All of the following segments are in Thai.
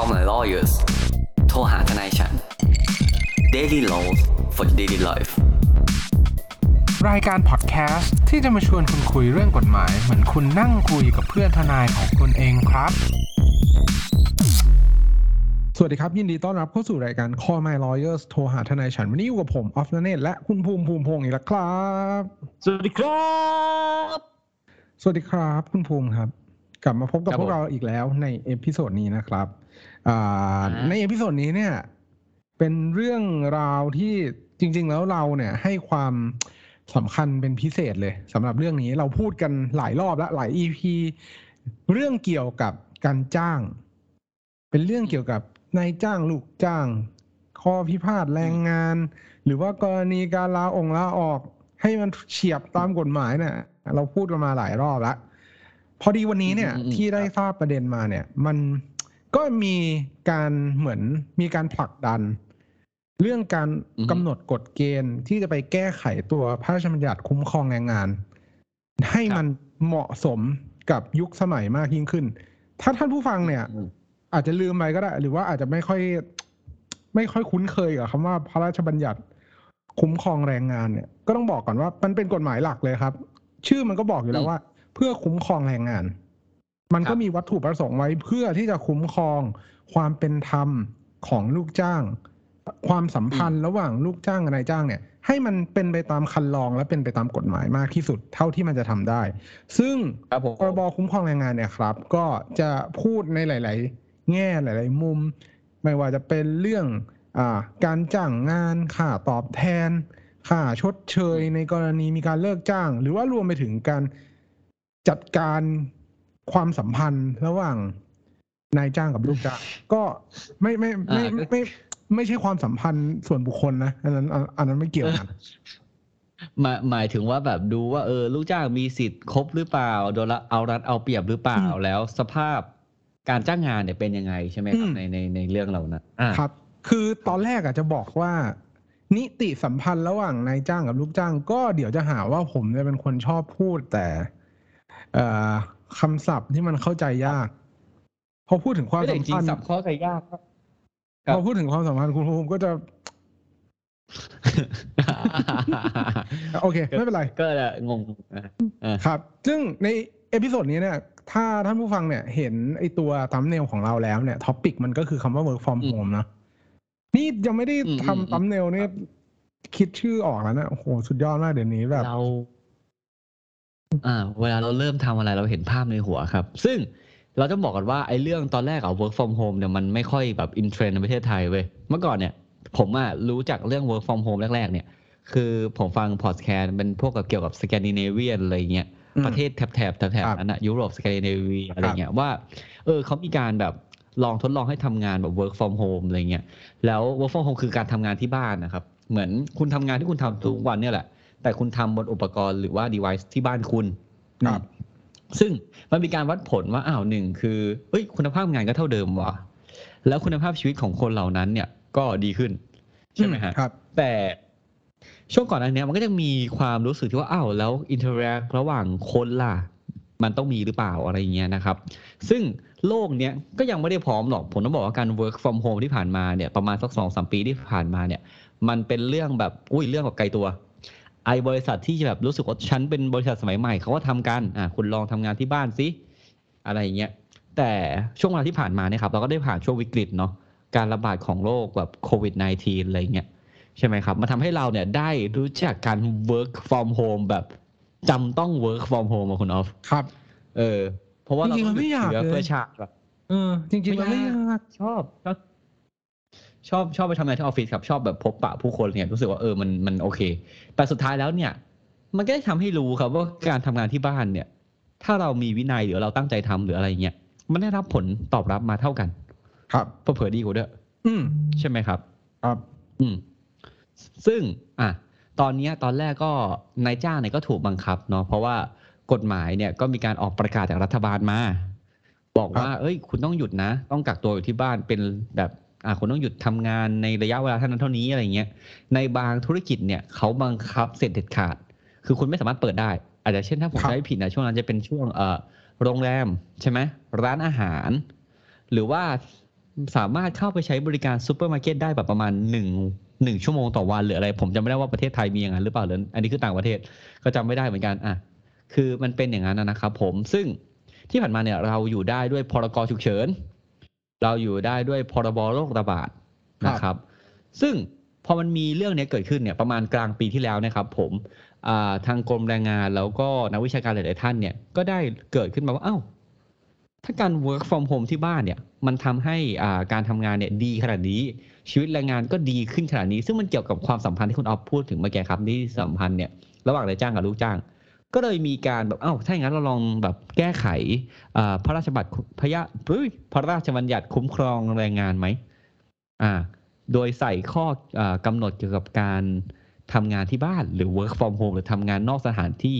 Call my lawyers โทรหาทนายฉัน Daily Laws for daily life รายการพอดแคสต์ที่จะมาชวนคุณคุยเรื่องกฎหมาย เหมือนคุณนั่งคุยกับเพื่อนทนายของคุณเองครับ สวัสดีครับ ยินดีต้อนรับเข้าสู่รายการ Call My Lawyers โทรหาทนายฉัน วันนี้อยู่กับผมออฟนเนตและคุณภูมิภูมิพงศ์อีกแล้วครับ สวัสดีครับ สวัสดีครับ คุณภูมิครับ กลับมาพบกับครับพวกผมเราอีกแล้วใน episode นี้นะครับอ่าอ่า ใน episode นี้เนี่ย เป็นเรื่องราวที่จริง ๆ แล้วเราเนี่ยให้ความสำคัญเป็นพิเศษเลยสำหรับเรื่องนี้เราพูดกันหลายรอบแล้วหลาย EP เรื่องเกี่ยวกับการจ้าง เป็นเรื่องเกี่ยวกับนายจ้างลูกจ้าง ข้อพิพาทแรงงาน หรือว่ากรณีการลาออกลาออก ให้มันเฉียบตามกฎหมายเนี่ยเราพูดกันมาหลายรอบแล้วพอดีวันนี้เนี่ยอืมอืมที่ได้ทราบประเด็นมาเนี่ย มัน ก็มีการเหมือนมีการผลักดัน เรื่องการอือฮึกำหนดกฎเกณฑ์ที่จะไปแก้ไขตัวพระราชบัญญัติคุ้มครองแรงงาน ให้มันเหมาะสมกับยุคสมัยมากยิ่งขึ้น ถ้าท่านผู้ฟังเนี่ยอืมอาจจะลืมไปก็ได้ หรือว่าอาจจะไม่ค่อย ไม่ค่อยคุ้นเคยกับคำว่าพระราชบัญญัติคุ้มครองแรงงานเนี่ย ก็ต้องบอกก่อนว่ามันเป็นกฎหมายหลักเลยครับ ชื่อมันก็บอกอยู่แล้วอืมว่า เพื่อคุ้มครองแรงงาน มันคก็รับมีวัตถุประสงค์ไว้เพื่อที่จะคุ้มครองความเป็นธรรมของลูกจ้าง ความสัมพันธ์ระหว่างลูกจ้างกับนายจ้างเนี่ย ให้มันเป็นไปตามคันลองและเป็นไปตามกฎหมายมากที่สุดเท่าที่มันจะทำได้ ซึ่งครับผมพรบคุ้มครองแรงงานเนี่ยครับ ก็จะพูดในหลาย ๆ แง่หลาย ๆ มุม ไม่ว่าจะเป็นเรื่องอาการจ้างงานค่าตอบแทนค่าชดเชยในกรณีมีการเลิกจ้าง หรือว่ารวมไปถึงการจัดการ ความสัมพันธ์ระหว่างนายจ้างกับลูกจ้างก็ไม่ไม่ไม่อ่าไม่ไม่ไม่ใช่ความสัมพันธ์ส่วนบุคคลนะอันนั้นอันอันนั้นไม่เกี่ยวกันหมายหมายถึงว่าแบบดูว่าเออ ลูกจ้างมีสิทธิ์ครบหรือเปล่าโดนละเอารัดเอาเปรียบหรือเปล่าอืมแล้วสภาพการจ้างงานเนี่ยเป็นยังไงใช่ไหมครับอืมในในในเรื่องเรานะอ่าครับ คือตอนแรกอาจจะบอกว่า นิติสัมพันธ์ระหว่างนายจ้างกับลูกจ้าง ก็เดี๋ยวจะหาว่าผมเนี่ยเป็นคนชอบพูดแต่ เอ่อ คำศัพท์ที่มันเข้าใจยาก พอพูดถึงความไม่แต่สัจมริพังนธ์ๆสับข้อใจยากครับคพรับอพูดถึงความสัมพันธ์คุณภูมิก็จะ โอเค ไม่เป็นไร ก็จะงงอะอะครับ ซึ่งใน episode นี้เนี่ย ถ้าท่านผู้ฟังเนี่ย เห็นไอตัว thumbnail ของเราแล้วเนี่ย topic มันก็คือคำว่า work from home นะนี่ยังไม่ได้ทำ thumbnail เนี่ยคิดชื่อออกแล้วนะโอ้โห สุดยอดมากเดี๋ยวนี้แบบเรา อ่า เวลาเราเริ่มทำอะไรเราเห็นภาพในหัวครับ ซึ่งเราจะบอกกันว่าไอ้เรื่องตอนแรกอะ work from home เนี่ยมันไม่ค่อยแบบ in trend ในประเทศไทยเว้ย เมื่อก่อนเนี่ย ผมอะรู้จักเรื่อง work from home แรกๆ เนี่ย คือผมฟังพอดแคสต์เป็นพวกกับเกี่ยวกับสแกนดิเนเวียนอะไรเงี้ย อืม ประเทศแถบแถบแถบแถบครับนั้นอะยุโรปสแกนดิเนเวียอะไรเงี้ยว่า เออเขามีการแบบลองทดลองให้ทำงานแบบ work from home อะไรเงี้ย แล้ว work from home คือการทำงานที่บ้านนะครับ เหมือนคุณทำงานที่คุณทำทุกวันเนี่ยแหละ แต่คุณทำบนอุปกรณ์หรือว่า device ที่บ้านคุณครับซึ่งมันมีการวัดผลว่าอ้าวหนึ่งคือเอ้ย คุณภาพงานก็เท่าเดิมว่ะแล้วคุณภาพชีวิตของคนเหล่านั้นเนี่ยก็ดีขึ้น ใช่ไหมฮะครับ แต่ช่วงก่อนอันเนี้ยมันก็จะมีความรู้สึกที่ว่าอ้าวแล้ว interact ระหว่างคนล่ะ มันต้องมีหรือเปล่าอะไรอย่างเงี้ยนะครับ ซึ่งโลกเนี้ยก็ยังไม่ได้พร้อมหรอก ผมต้องบอกว่าการ work from home ที่ผ่านมาเนี่ยประมาณสักสองสามปีที่ผ่านมาเนี่ย มันเป็นเรื่องแบบอุ้ยเรื่องแบบไกลตัว ไอบริษัทที่แบบรู้สึกว่าฉันเป็นบริษัทสมัยใหม่เขาก็ทำกันอะคุณลองทำงานที่บ้านสิอะไรอย่างเงี้ยแต่ช่วงเวลาที่ผ่านมาเนี่ยครับเราก็ได้ผ่านช่วงวิกฤตเนาะการระบาดของโรคแบบโควิด -19 อะไรเงี้ยใช่ไหมครับมันทำให้เราเนี่ยได้รู้จักการ work from home แบบจำต้อง work from home อะคุณออฟครับ เออ เพราะว่าเราจริงๆต้มัอนงไม่อยากหยุดเชื้อเลยเพื่อชาติแบบเออ จริงๆมันไม่ยากชอบ ชอบชอบชอบไปทำงานที่ออฟฟิศครับชอบแบบพบปะผู้คนเนี่ยรู้สึกว่าเออมันมันโอเค แต่สุดท้ายแล้วเนี่ย มันก็ได้ทำให้รู้ครับว่าการทำงานที่บ้านเนี่ย ถ้าเรามีวินัยหรือเราตั้งใจทำหรืออะไรเงี้ยมันได้รับผลตอบรับมาเท่ากัน ครับเผลอๆดีกว่าด้วยอืมใช่ไหมครับ ครับ อืมซึ่งอะตอนเนี้ยตอนแรกก็นายจ้างเนี่ยก็ถูกบังคับเนาะเพราะว่ากฎหมายเนี่ยก็มีการออกประกาศจากรัฐบาลมา บอกว่า เอ้ย คุณต้องหยุดนะ ต้องกักตัวอยู่ที่บ้านเป็นแบบอ่า คุณต้องหยุดทำงานในระยะเวลาเท่านั้นเท่านี้อะไรเงี้ยในบางธุรกิจเนี่ยเขาบังคับเสร็จเด็ดขาด คือคุณไม่สามารถเปิดได้ อาจจะเช่นถ้าผมไม่ผิดนะช่วงนั้นจะเป็นช่วงเอ่อโรงแรมใช่ไหมร้านอาหาร หรือว่าสามารถเข้าไปใช้บริการซูเปอร์มาร์เก็ตได้แบบประมาณหนึ่งหนึ่งชั่วโมงต่อวันหรืออะไร ผมจำไม่ได้ว่าประเทศไทยมีอย่างนั้นหรือเปล่าหรืออันนี้คือต่างประเทศก็จำไม่ได้เหมือนกันอะคือมันเป็นอย่างนั้นนะครับผมซึ่งที่ผ่านมาเนี่ยเราอยู่ได้ด้วยพรกฉุกเฉิน เราอยู่ได้ด้วยพรบโรคระบาดนะครับ ซึ่งพอมันมีเรื่องนี้เกิดขึ้นเนี่ยประมาณกลางปีที่แล้วนะครับ ผมทางกรมแรงงานแล้วก็นักวิชาการหลาย ๆ ท่านเนี่ยก็ได้เกิดขึ้นมาว่าเอ้าถ้าการ work from home ที่บ้านเนี่ยมันทำให้การทำงานเนี่ยดีขนาดนี้ ชีวิตแรงงานก็ดีขึ้นขนาดนี้ ซึ่งมันเกี่ยวกับความสัมพันธ์ที่คุณออฟพูดถึงเมื่อกี้ครับที่สัมพันธ์เนี่ยระหว่างนายจ้างกับลูกจ้าง ก็เลยมีการแบบ เอ้า ถ้าอย่างนั้นเราลองแบบแก้ไขอ่าพระราชบัญญัติพระยะเฮ้ยพระราชบัญญัติคุ้มครองแรงงานไหมอ่า โดยใส่ข้ออกำหนดเกี่ยวกับการทำงานที่บ้านหรือ work from home หรือทำงานนอกสถานที่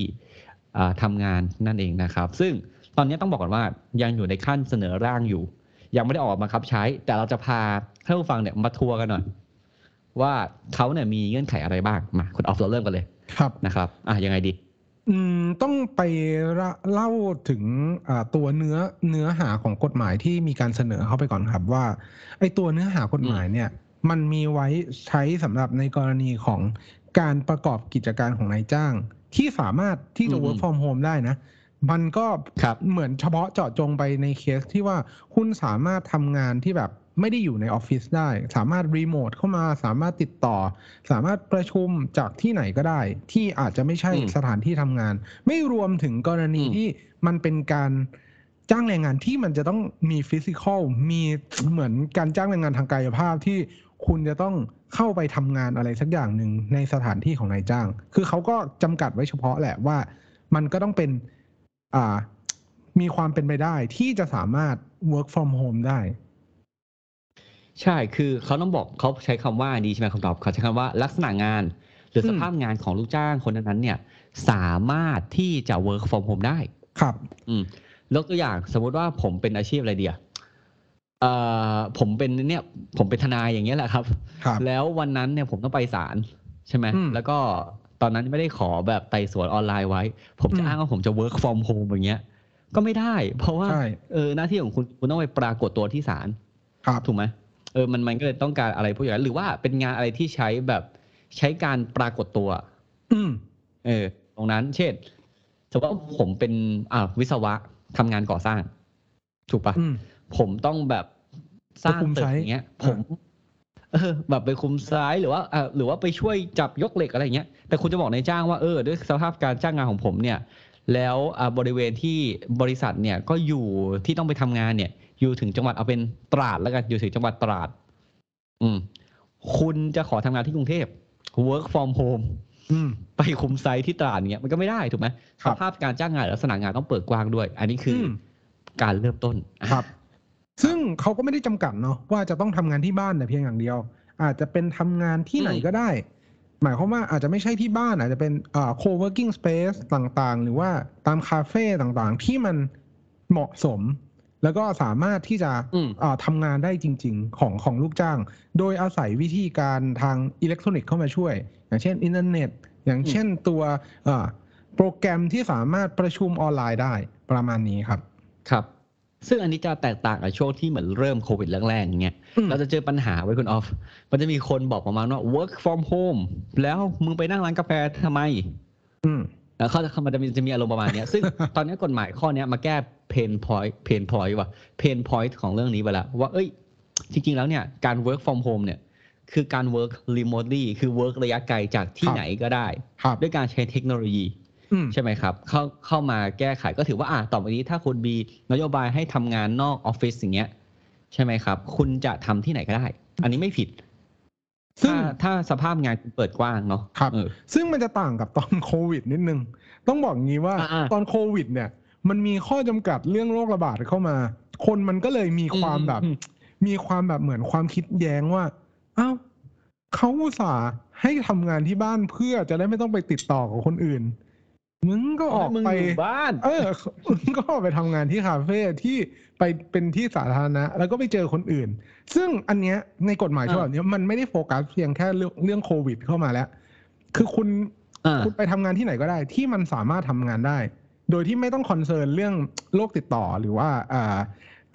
อ่าทำงานนั่นเองนะครับ ซึ่งตอนนี้ต้องบอกก่อนว่ายังอยู่ในขั้นเสนอร่างอยู่ ยังไม่ได้ออกมาครับใช้ แต่เราจะพาท่านผู้ฟังเนี่ยมาทัวร์กันหน่อย ว่าเขาเนี่ยมีเงื่อนไขอะไรบ้างมาคุณออฟเราเริ่มกันเลยครับนะครับ อะยังไงดี อืมต้องไปละเล่าถึงอ่าตัวเนื้อเนื้อหาของกฎหมายที่มีการเสนอเข้าไปก่อนครับว่า ไอ้ตัวเนื้อหากฎหมายเนี่ย มันมีไว้ใช้สำหรับในกรณีของการประกอบกิจการของนายจ้าง ที่สามารถที่จะอืม work from home ได้นะ มันก็ครับ เหมือนเฉพาะเจาะจงไปในเคสที่ว่าคุณสามารถทำงานที่แบบ ไม่ได้อยู่ในออฟฟิศได้ สามารถรีโมทเข้ามาสามารถติดต่อ สามารถประชุมจากที่ไหนก็ได้ ที่อาจจะไม่ใช่อืมสถานที่ทำงาน ไม่รวมถึงกรณีอืมที่มันเป็นการจ้างแรงงานที่มันจะต้องมีฟิสิกอลมีเหมือนการจ้างแรงงานทางกายภาพที่คุณจะต้องเข้าไปทำงานอะไรสักอย่างหนึ่งในสถานที่ของนายจ้าง คือเขาก็จำกัดไว้เฉพาะแหละว่า มันก็ต้องเป็นอ่ามีความเป็นไปได้ที่จะสามารถ work from home ได้ ใช่คือเขาต้องบอกเขาใช้คำว่าดีใช่ไหมคำตอบเขาใช้คำว่าลักษณะงาน หรืออืมสภาพงานของลูกจ้างคนนั้นๆเนี่ย สามารถที่จะ work from home ได้ครับ อืมยกตัวอย่างสมมุติว่าผมเป็นอาชีพอะไรเดียเอ่อผมเป็นเนี่ย ผมเป็นทนายอย่างเงี้ยแหละครับครับแล้ววันนั้นเนี่ยผมต้องไปศาลใช่ไหมอืมแล้วก็ตอนนั้นไม่ได้ขอแบบไต่สวนออนไลน์ไว้ ผมจะอืมอ้างว่าผมจะ work from home อย่างเงี้ย ก็ไม่ได้ เพราะว่าใช่เออหน้าที่ของคุณคุณต้องไปปรากฏตัวที่ศาลครับถูกไหม เออมันมันก็เลยต้องการอะไรพวกอย่างนั้นหรือว่าเป็นงานอะไรที่ใช้แบบใช้การปรากฏตัวอืมเออ ตรงนั้น เช่นสมมติว่าผมเป็นอ่าวิศวะทำงานก่อสร้าง ถูกปะอืมผมต้องแบบสร้างไปคุมตึกไซต์อย่างเงี้ยอ่าผมเออแบบไปคุมซ้ายหรือว่าเออหรือว่าไปช่วยจับยกเหล็กอะไรอย่างเงี้ย แต่คุณจะบอกนายจ้างว่าเออด้วยสภาพการจ้างงานของผมเนี่ย แล้วอ่าบริเวณที่บริษัทเนี่ยก็อยู่ที่ต้องไปทำงานเนี่ย อยู่ถึงจังหวัดเอาเป็นตราดแล้วกันอยู่ถึงจังหวัดตราด อืม คุณจะขอทำงานที่กรุงเทพ work from home อืมไปคุมไซต์ที่ตราดเงี้ยมันก็ไม่ได้ถูกไหมครัสบภาพการจ้างงานลักษณะงานต้องเปิดกว้างด้วย อันนี้คืออมการเริ่มต้นอะครับ ซึ่งเขาก็ไม่ได้จำกัดเนาะว่าจะต้องทำงานที่บ้านแต่เพียงอย่างเดียว อาจจะเป็นทำงานที่ไหนก็ได้ หมายความว่าอาจจะไม่ใช่ที่บ้าน อาจจะเป็นอ่า co-working space ต่างๆ หรือว่าตามคาเฟ่ต่างๆ ที่มันเหมาะสม แล้วก็สามารถที่จะอืมอ่าทำงานได้จริง ๆ ของของลูกจ้าง โดยอาศัยวิธีการทางอิเล็กทรอนิกส์เข้ามาช่วย อย่างเช่นอินเทอร์เน็ต อย่างเช่นตัวอ่าโปรแกรมที่สามารถประชุมออนไลน์ได้ประมาณนี้ครับ ครับ ซึ่งอันนี้จะแตกต่างกับช่วงที่เหมือนเริ่มโควิดแรกๆอย่างเงี้ยอืมเราจะเจอปัญหาไว้คุณออฟ มันจะมีคนบอกประมาณว่า work from home แล้วมึงไปนั่งร้านกาแฟทำไมอืม แล้วเขาจะมันจะมีจะมีอารมณ์ประมาณเนี้ยซึ่งตอนนี้กฎหมายข้อเนี้ยมาแก้ pain point pain point ว่ะ pain point ของเรื่องนี้ไปแล้วว่าเอ้ย จริง ๆ แล้วเนี่ยการ work from home เนี่ย คือการ work remotely คือ work ระยะไกลจากที่ครับไหนก็ได้ครับด้วยการใช้เทคโนโลยีอืมใช่ไหมครับ เข้าเข้ามาแก้ไขก็ถือว่าอะต่อไปนี้ถ้าคุณมีนโยบายให้ทำงานนอกออฟฟิศอย่างเงี้ย ใช่ไหมครับ คุณจะทำที่ไหนก็ได้ อันนี้ไม่ผิด ซึ่งถ้าถ้าสภาพงานคุณเปิดกว้างเนาะครับเออซึ่งมันจะต่างกับตอนโควิดนิดนึง ต้องบอกงี้ว่าอ่าๆตอนโควิด เนี่ย มันมีข้อจำกัดเรื่องโรคระบาดเข้ามา คนมันก็เลยมีความแบบอืมมีความแบบเหมือนความคิดแย้งว่าอ้าวเขาอุตส่าห์ให้ทำงานที่บ้านเพื่อจะได้ไม่ต้องไปติดต่อกับคนอื่น มึงก็ออกมึงไปอยู่บ้าน เออมึงก็ออกไปทำงานที่คาเฟ่ที่ไปเป็นที่สาธารณะ แล้วก็ไปเจอคนอื่น ซึ่งอันเนี้ยในกฎหมายฉบับเนี้ยมันไม่ได้โฟกัสเพียงแค่เรื่องเรื่องโควิดเข้ามาแล้ว คือคุณอ่าคุณไปทำงานที่ไหนก็ได้ ที่มันสามารถทำงานได้ โดยที่ไม่ต้องคอนเซิร์นเรื่องโรคติดต่อหรือว่าอ่า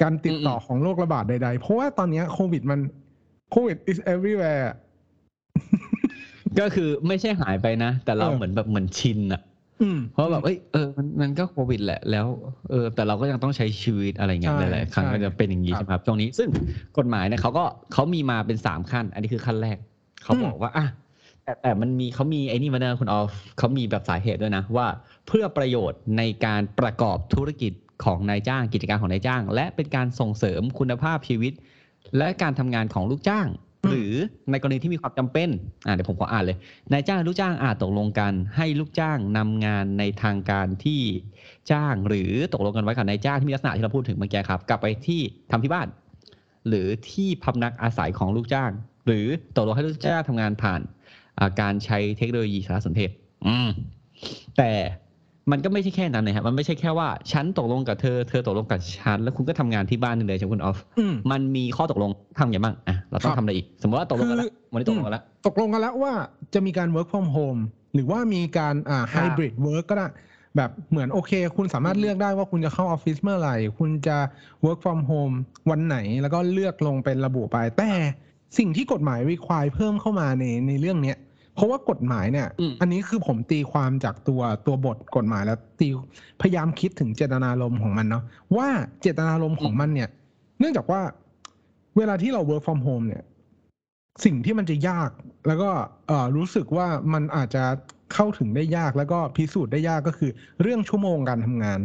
การติดต่อของโรคระบาดใด ๆ เพราะว่าตอนเนี้ยโควิดมันโควิด is everywhere ก็คือไม่ใช่หายไปนะ แต่เราเออเหมือนแบบเหมือนชินอะอืม เพราะแบบเอ้ยเออมันมันก็โควิดแหละแล้วเออแต่เราก็ยังต้องใช้ชีวิตอะไรเงี้ยใช่หลายๆครั้งใช่ก็จะเป็นอย่างนี้ครับใช่ไหมครับตรงนี้ซึ่งกฎหมายเนี่ยเขาก็เขามีมาเป็นสามขั้น อันนี้คือขั้นแรกเขาบอกว่าอะแต่แต่มันมีเขามีไอ้นี่มาเนอะคุณออฟเขามีแบบสาเหตุด้วยนะว่า เพื่อประโยชน์ในการประกอบธุรกิจของนายจ้างกิจการของนายจ้าง และเป็นการส่งเสริมคุณภาพชีวิต และการทำงานของลูกจ้างอืม หรือในกรณีที่มีความจำเป็นอ่าเดี๋ยวผมขออ่านเลย นายจ้างและลูกจ้างอาจตกลงกัน ให้ลูกจ้างนำงานในทางการที่จ้างหรือตกลงกันไว้กับนายจ้างที่มีลักษณะที่เราพูดถึงเมื่อกี้ครับ กลับไปที่ทำที่บ้าน หรือที่พำนักอาศัยของลูกจ้าง หรือตกลงให้ลูกจ้างทำงานผ่านอ่าการใช้เทคโนโลยีสารสนเทศ อืม แต่มันก็ไม่ใช่แค่นั้นนะครับ มันไม่ใช่แค่ว่าฉันตกลงกับเธอ เธอตกลงกับฉัน แล้วคุณก็ทำงานที่บ้านนี่เลยใช่ไหมคุณออฟอืมมันมีข้อตกลงทำอย่างไรบ้าง อะ เราต้อครังบทำอะไรอีก สมมติว่าตกลงกันแล้วคือวันนี้ตกลงกันแล้วตกลงกันแล้วว่าจะมีการ work from home หรือว่ามีการอ่าครับ hybrid work ก็ได้แบบเหมือนโอเค คุณสามารถเลือกได้ว่าคุณจะเข้าออฟฟิศเมื่อไหร่ คุณจะ work from home วันไหนแล้วก็เลือกลงเป็นระบุไป แต่สิ่งที่กฎหมาย require เพิ่มเข้ามาในในเรื่องเนี้ยเพราะว่ากฎหมายเนี่ยอืมอันนี้คือผมตีความจากตัวตัวบทกฎหมายแล้วตีพยายามคิดถึงเจตนารมณ์ของมันเนาะว่าเจตนารมณ์ของมันเนี่ย เนื่องจากว่า เวลาที่เรา work from home เนี่ย สิ่งที่มันจะยาก แล้วก็เอ่อรู้สึกว่ามันอาจจะเข้าถึงได้ยากแล้วก็พิสูจน์ได้ยากก็คือ เรื่องชั่วโมงการทำงาน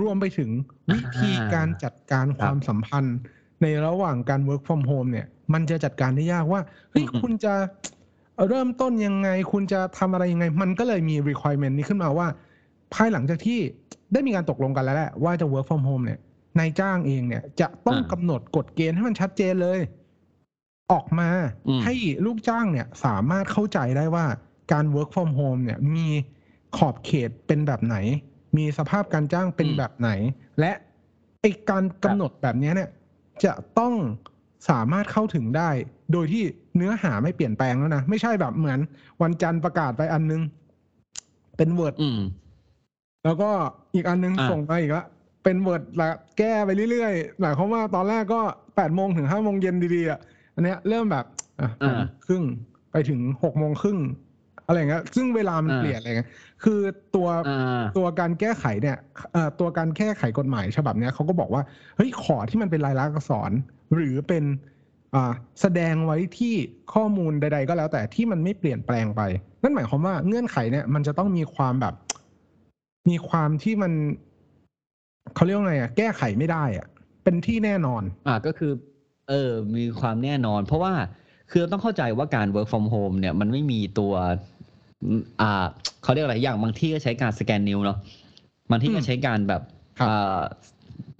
รวมไปถึงวิธีการจัดการความสัมพันธ์ ในระหว่างการ work from home เนี่ย มันจะจัดการได้ยากว่าเฮ้ยอืมอืมคุณจะเริ่มต้นยังไง คุณจะทำอะไรยังไง มันก็เลยมี requirement นี้ขึ้นมาว่า ภายหลังจากที่ได้มีการตกลงกันแล้วแหละว่าจะ work from home เนี่ย นายจ้างเองเนี่ย จะต้องอ่ากำหนดกฎเกณฑ์ให้มันชัดเจนเลย ออกมาอืมให้ลูกจ้างเนี่ย สามารถเข้าใจได้ว่าการ work from home เนี่ย มีขอบเขตเป็นแบบไหน มีสภาพการจ้างเป็นแบบไหน และไอการกำหนดแบบเนี้ยเนี่ย จะต้องสามารถเข้าถึงได้ โดยที่เนื้อหาไม่เปลี่ยนแปลงแล้วนะ ไม่ใช่แบบเหมือน วันจันทร์ประกาศไปอันนึง เป็น Word อืมแล้วก็อีกอันนึงอ่าส่งมาอีกละ เป็น Word ละแก้ไปเรื่อยๆหมายความว่าตอนแรกก็แปดโมงถึงห้าโมงเย็นดีๆอะอันเนี้ยเริ่มแบบอะอ่าครึ่งไปถึงหกโมงครึ่งอะไรอย่างเงี้ยซึ่งเวลามันอ่าเปลี่ยนอะไรเงี้ยคือตัวอ่าตัวการแก้ไขเนี่ยเอ่อตัวการแก้ไขกฎหมายฉบับเนี้ยเขาก็บอกว่าเฮ้ยขอที่มันเป็นลายลักษณ์อักษร หรือเป็นอ่าแสดงไว้ที่ข้อมูลใด ๆ ก็แล้วแต่ที่มันไม่เปลี่ยนแปลงไป นั่นหมายความว่าเงื่อนไขเนี่ยมันจะต้องมีความแบบ มีความที่มัน เขาเรียกว่าไงอะแก้ไขไม่ได้อะเป็นที่แน่นอน อ่าก็คือ เออ มีความแน่นอน เพราะว่าคือต้องเข้าใจว่าการ work from home เนี่ยมันไม่มีตัวอืมอ่าเขาเรียกอะไรอย่างบางที่ก็ใช้การสแกนนิ้วเนาะบางที่ก็อืมใช้การแบบครับอ่า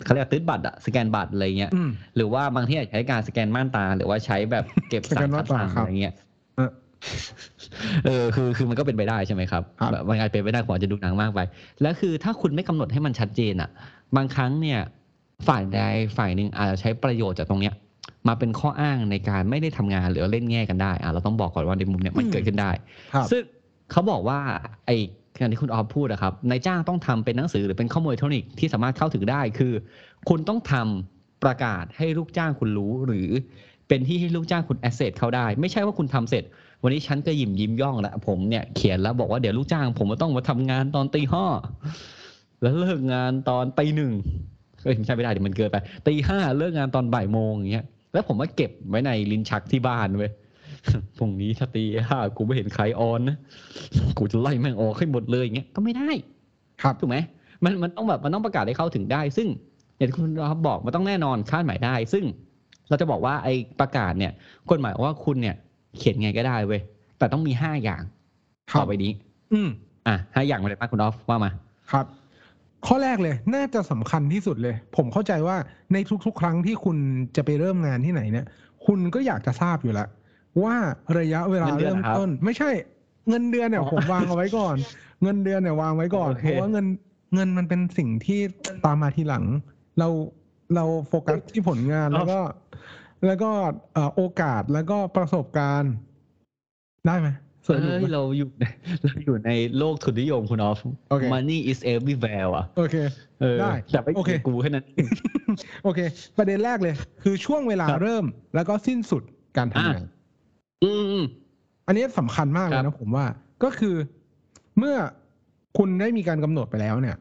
เขาเรียกตืดบัตรอะสแกนบัตรอะไรเงี้ยอืมหรือว่าบางที่อาจจะใช้การสแกนม่านตา หรือว่าใช้แบบเก็บสแกสั่งนม่าคันดตาสั่งครับอะไรเงี้ยเออเออคือคือมันก็เป็นไปได้ใช่ไหมครับครับแบบมันอาจเป็นไปได้ผมอาจจะดูหนังมากไป แล้วคือถ้าคุณไม่กำหนดให้มันชัดเจนอะ บางครั้งเนี่ยฝ่ายใดฝ่ายหนึ่งอาจจะใช้ประโยชน์จากตรงเนี้ย มาเป็นข้ออ้างในการไม่ได้ทำงานหรือเล่นแง่กันได้อะเราต้องบอกก่อนว่าในมุมเนี้ยมันอืมเกิดขึ้นได้ครับซึ่งเขาบอกว่าไอ้การที่คุณออฟพูดนะครับนายจ้างต้องทำเป็นหนังสือหรือเป็นข้อมูลอิเล็กทรอนิกส์ที่สามารถเข้าถึงได้คือ คุณต้องทำประกาศให้ลูกจ้างคุณรู้หรือเป็นที่ให้ลูกจ้างคุณแอสเซทเข้าได้ ไม่ใช่ว่าคุณทำเสร็จ วันนี้ฉันก็ยิ้มยิ้มย่องแล้วผมเนี่ยเขียนแล้วบอกว่าเดี๋ยวลูกจ้าง ผมจะต้องมาทำงานตอนตีห้า แล้วเลิกงานตอนตีหนึ่งเอ้ยไม่ใช่ไม่ได้เดี๋ยวมันเกินไปตีห้าเลิกงานตอนบ่ายโมงอย่างเงี้ย แล้วผมมาเก็บไว้ในลิ้นชักที่บ้านเว้ยพรุ่งนี้ถ้าตีห้ากูไม่เห็นใครออนนะกูจะไล่แม่งออกให้หมดเลยอย่างเงี้ยก็ไม่ได้ ครับถูกไหมมันมันต้องแบบมันต้องประกาศให้เข้าถึงได้ ซึ่งอย่างที่คุณรับบอกมันต้องแน่นอนคาดหมายได้ ซึ่งเราจะบอกว่าไอ้ประกาศเนี่ยกฎหมายว่าคุณเนี่ย เขียนไงก็ได้เว้ยแต่ต้องมีห้าอย่างครับต่อไปนี้ อืมอะห้าอย่างมาเลยป้าคุณออฟว่ามาครับ ข้อแรกเลย น่าจะสำคัญที่สุดเลย ผมเข้าใจว่าในทุกๆ ครั้งที่คุณจะไปเริ่มงานที่ไหนเนี่ย คุณก็อยากจะทราบอยู่แล้วว่าระยะเวลาเงินเดือนเริ่มนะครับต้น ไม่ใช่ เงินเดือนเนี่ยอ๋อผมวางเอาไว้ก่อน เงินเดือนเนี่ยวางไว้ก่อนโอเคเพราะว่าเงินเงินมันเป็นสิ่งที่ตามมาทีหลัง เราเราโฟกัสที่ผลงานแล้วก็ แล้วก็เอ่อโอกาสแล้วก็ประสบการณ์ ได้ไหมสวยหรู เอ้ยไหมเราอยู่เราอยู่ในโลกทุนนิยมคุณออฟโอเค money is everywhere อะโอเคเออได้แต่ไม่โอเคเกี่ยวกูแค่นั้นเองโอเค ประเด็นแรกเลย คือช่วงเวลาครับเริ่มแล้วก็สิ้นสุดการทำงานอืมอืมอันนี้สำคัญมากเลครัยบนะผมว่า ก็คือเมื่อคุณได้มีการกำหนดไปแล้วเนี่ย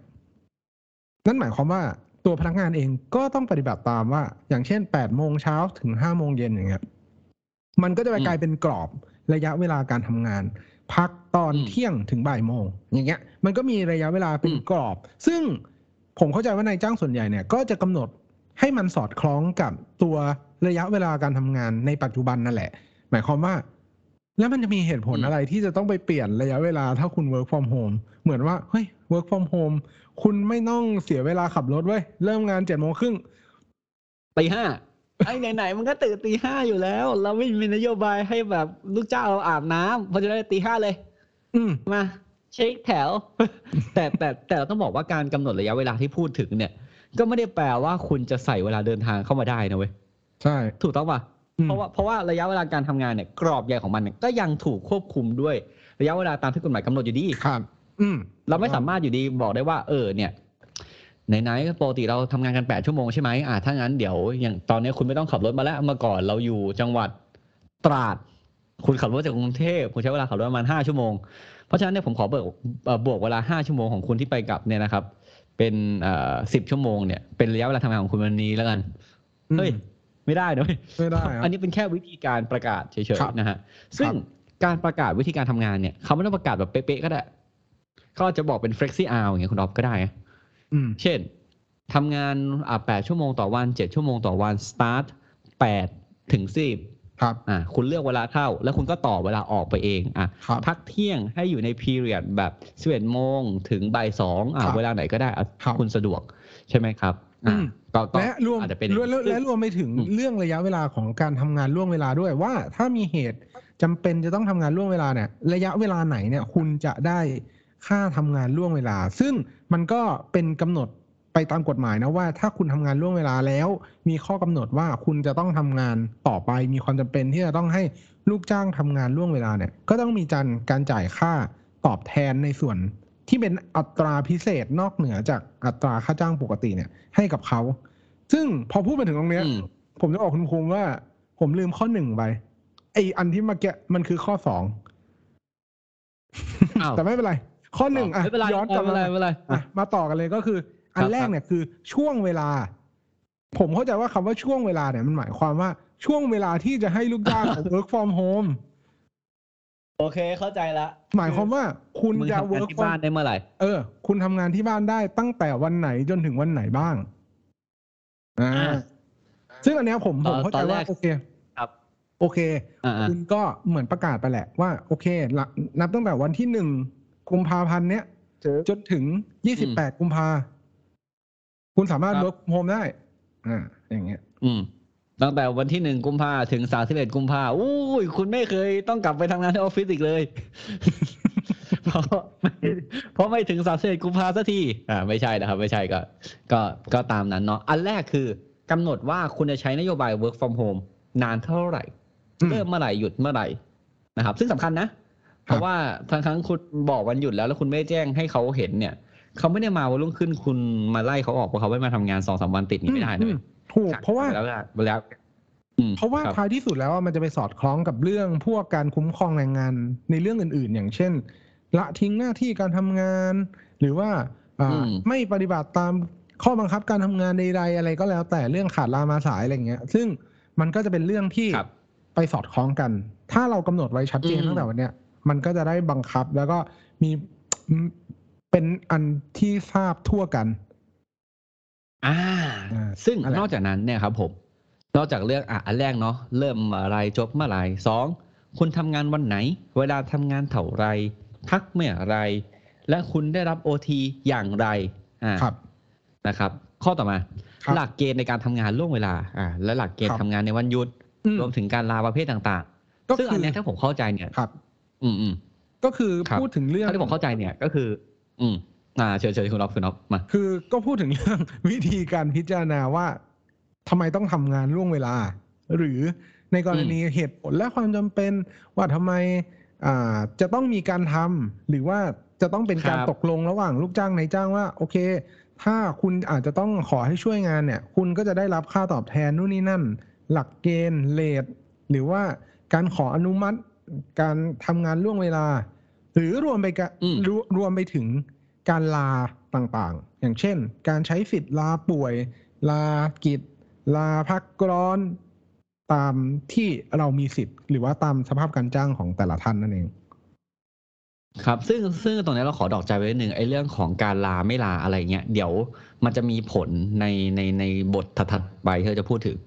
นั่นหมายความว่าตัวพนักงานเองก็ต้องปฏิบัติตามว่า อย่างเช่นแปดโมงเช้าถึงห้าโมงเย็นอย่างเงี้ยมันก็จะไปกลายเป็นกรอบ ระยะเวลาการทำงาน พักตอนเที่ยงถึงบ่ายโมง อย่างเงี้ย มันก็มีระยะเวลาเป็นกรอบ ซึ่งผมเข้าใจว่านายจ้างส่วนใหญ่เนี่ยก็จะกำหนดให้มันสอดคล้องกับตัวระยะเวลาการทำงานในปัจจุบันนั่นแหละ หมายความว่า แล้วมันจะมีเหตุผลอืมอะไรที่จะต้องไปเปลี่ยนระยะเวลาถ้าคุณ work from home เหมือนว่าเฮ้ย work from home คุณไม่ต้องเสียเวลาขับรถเว้ยเริ่มงานเจ็ดโมงครึ่งตีห้า ไอ้ไหนๆมันก็ตื่นตีห้าอยู่แล้ว เราไม่มีนโยบายให้แบบลูกจ้างเราอาบน้ำเพราะฉะนั้นตีห้าเลย อืมมาเช็คแถว แต่แต่แต่เราต้องบอกว่าการกำหนดระยะเวลาที่พูดถึงเนี่ย ก็ไม่ได้แปลว่าคุณจะใส่เวลาเดินทางเข้ามาได้นะเว้ยใช่ ถูกต้องป่ะอืมเพราะว่าเพราะว่าระยะเวลาการทำงานเนี่ยกรอบใหญ่ของมันเนี่ยก็ยังถูกควบคุมด้วยระยะเวลาตามที่กฎหมายกำหนดอยู่ดีครับ อืมเราไม่สามารถอยู่ดีบอกได้ว่าเออเนี่ย ไหนๆปกติเราทำงานกันแปดชั่วโมงใช่ไหมอ่าถ้างั้นเดี๋ยวอย่างตอนนี้คุณไม่ต้องขับรถมาแล้วเมื่อก่อนเราอยู่จังหวัดตราด คุณขับรถจากกรุงเทพคุณใช้เวลาขับรถประมาณห้าชั่วโมง เพราะฉะนั้นเนี่ยผมขอเบิกเอ่อบวกเวลาห้าชั่วโมงของคุณที่ไปกลับเนี่ยนะครับ เป็นเอ่อสิบชั่วโมงเนี่ยเป็นระยะเวลาทำงานของคุณวันนี้แล้วกันเฮ้ยไม่ได้นะเว้ยไม่ได้ครับอันนี้เป็นแค่วิธีการประกาศเฉยครับๆนะฮะซึ่งการประกาศวิธีการทำงานเนี่ยเขาไม่ต้องประกาศแบบเป๊ะๆก็ได้เขาอาจจะบอกเป็น flexi hour อย่างเงี้ยคุณอ๊อฟก็ได้นะอืม เช่นทำงานอ่าแปดชั่วโมงต่อวันเจ็ดชั่วโมงต่อวัน start แปดถึงสิบครับอ่าคุณเลือกเวลาเข้า แล้วคุณก็ต่อเวลาออกไปเองอะครับพักเที่ยงให้อยู่ใน period แบบสิบเอ็ดโมงถึงบ่ายสองอ่าครับเวลาไหนก็ได้อะครับคุณสะดวกใช่ไหมครับอ่าอืมก็ก็และรวมอาจจะเป็นและและและรวมไปถึงอืมเรื่องระยะเวลาของการทำงานล่วงเวลาด้วยว่า ถ้ามีเหตุจำเป็นจะต้องทำงานล่วงเวลาเนี่ย ระยะเวลาไหนเนี่ย คุณจะได้ค่าทำงานล่วงเวลา ซึ่ง มันก็เป็นกำหนดไปตามกฎหมายนะว่าถ้าคุณทำงานล่วงเวลาแล้ว มีข้อกำหนดว่าคุณจะต้องทำงานต่อไป มีความจำเป็นที่จะต้องให้ลูกจ้างทำงานล่วงเวลาเนี่ย ก็ต้องมีการการจ่ายค่าตอบแทนในส่วนที่เป็นอัตราพิเศษนอกเหนือจากอัตราค่าจ้างปกติเนี่ย ให้กับเขา ซึ่งพอพูดมาถึงตรงเนี้ยอืมผมจะบอกคุณภูมิว่า ผมลืมข้อหนึ่งไปไออันที่เมาแกะมันคือข้อสองอ้าวแต่ไม่เป็นไร ข้อหนึ่งอะไม่เป็นไรย้อนกลับไม่มาเป็นไรไม่เป็นไรอะมาต่อกันเลยก็คือ อัคนรับแรกเนี่ยคือช่วงเวลา ผมเข้าใจว่าคำว่าช่วงเวลาเนี่ยมันหมายความว่าช่วงเวลาที่จะให้ลูกจ้างของ work from home โอเคเข้าใจละ หมายความว่าคุณมึงจะทำงาน work ที่ from บ้านได้เมื่อไหร่เออ คุณทำงานที่บ้านได้ตั้งแต่วันไหนจนถึงวันไหนบ้างอ่าอ่าซึ่งอันเนี้ยผมตผอนมเข้าตใจอนแรว่ากโอเคครับ โอเคอ่าคุณก็เหมือนประกาศไปแหละว่า โอเคหลังนับตั้งแต่วันที่หนึ่ง กุมภาพันธ์เนี้ยจนถึงยี่สิบแปดกุมภาคุณสามารถครับ work from home ได้ อ่า อย่างเงี้ย อืม ตั้งแต่วันที่หนึ่งกุมภาถึงสามสิบเอ็ดกุมภาอุ้ย คุณไม่เคยต้องกลับไปทำงานที่ออฟฟิศอีกเลย เพราะไม่เพราะไม่ถึงสามสิบเอ็ดกุมภาสักที อ่า ไม่ใช่นะครับ ไม่ใช่ก็ ก็ก็ตามนั้นเนาะ อันแรกคือกำหนดว่าคุณจะใช้นโยบาย work from home นานเท่าไหร่อืมเริ่มเมื่อไหร่หยุดเมื่อไหร่นะครับ ซึ่งสำคัญนะ เพราะว่าทั้งครั้งคุณบอกวันหยุดแล้วแล้วคุณไม่แจ้งให้เขาเห็นเนี่ยเขาไม่ได้มาวันรุ่งขึ้นคุณมาไล่เขาออกเพราะเขาไม่มาทำงานสองสามวันติดนี่ไม่ได้นะอืเว้มยถูกเพราะว่าแล้วแล้วแล้วอืมเพราะว่าคบท้ายที่สุดแล้วอะมันจะไปสอดคล้องกับเรื่องพวกการคุ้มครองแรงงานในเรื่องอื่น ๆ อย่างเช่น ละทิ้งหน้าที่การทำงาน หรือว่าอ่าอืมไม่ปฏิบัติตามข้อบังคับการทำงานใดๆอะไรก็แล้ว แต่เรื่องขาดลามาสายอะไรเงี้ย ซึ่งมันก็จะเป็นเรื่องที่ครับไปสอดคล้องกัน ถ้าเรากำหนดไว้ชัดเจนอืมตั้งแต่วันเนี้ย มันก็จะได้บังคับแล้วก็มีเป็นอันที่ทราบทั่วกัน อ่าอ่าซึ่งนั่นแหละนอกจากนั้นเนี่ยครับผม นอกจากเรื่องอะอันแรกเนาะเริ่มเมื่อไหรจบเมื่อไหรสองคุณทำงานวันไหน เวลาทำงานเท่าไรพักเมื่อไหรและคุณได้รับโอทีอย่างไร อ่าครับนะครับ ข้อต่อมาครับหลักเกณฑ์ในการทำงานล่วงเวลา อ่าและหลักเกณครัฑ์บทำงานในวันหยุดอืมรวมถึงการลาประเภทต่างก็ๆซึ่งคือันอเนี้ยถ้าผมเข้าใจเนี่ยครับ อืมอืมก็คือครับพูดถึงเรื่องถ้าที่ผมเข้าใจเนี่ยก็คือ อืมอ่าเชิญเชิญคุณอ๊อฟคุณอ๊อฟมา คือก็พูดถึงเรื่องวิธีการพิจารณาว่าทำไมต้องทำงานล่วงเวลา หรือในกรณีเหตุผลและความจำเป็นว่าทำไมอ่าจะต้องมีการทำหรือว่าจะต้องเป็นการครับตกลงระหว่างลูกจ้างนายจ้างว่า โอเค ถ้าคุณอาจจะต้องขอให้ช่วยงานเนี่ย คุณก็จะได้รับค่าตอบแทนนู่นนี่นั่น หลักเกณฑ์เลทหรือว่าการขออนุมัติ การทำงานล่วงเวลา หรือรวมไปกะอืมรวรวมไปถึงการลาต่างๆ อย่างเช่น การใช้สิทธิ์ลาป่วย ลากิจ ลาพักร้อนตามที่เรามีสิทธิ์ หรือว่าตามสภาพการจ้างของแต่ละท่านนั่นเอง ครับ ซึ่งซึ่งตรงนี้เราขอดอกใจไว้นิดนึงไอ้เรื่องของการลาไม่ลาอะไรเงี้ยเดี๋ยวมันจะมีผลในในในบทถัดๆไปที่เราจะพูดถึง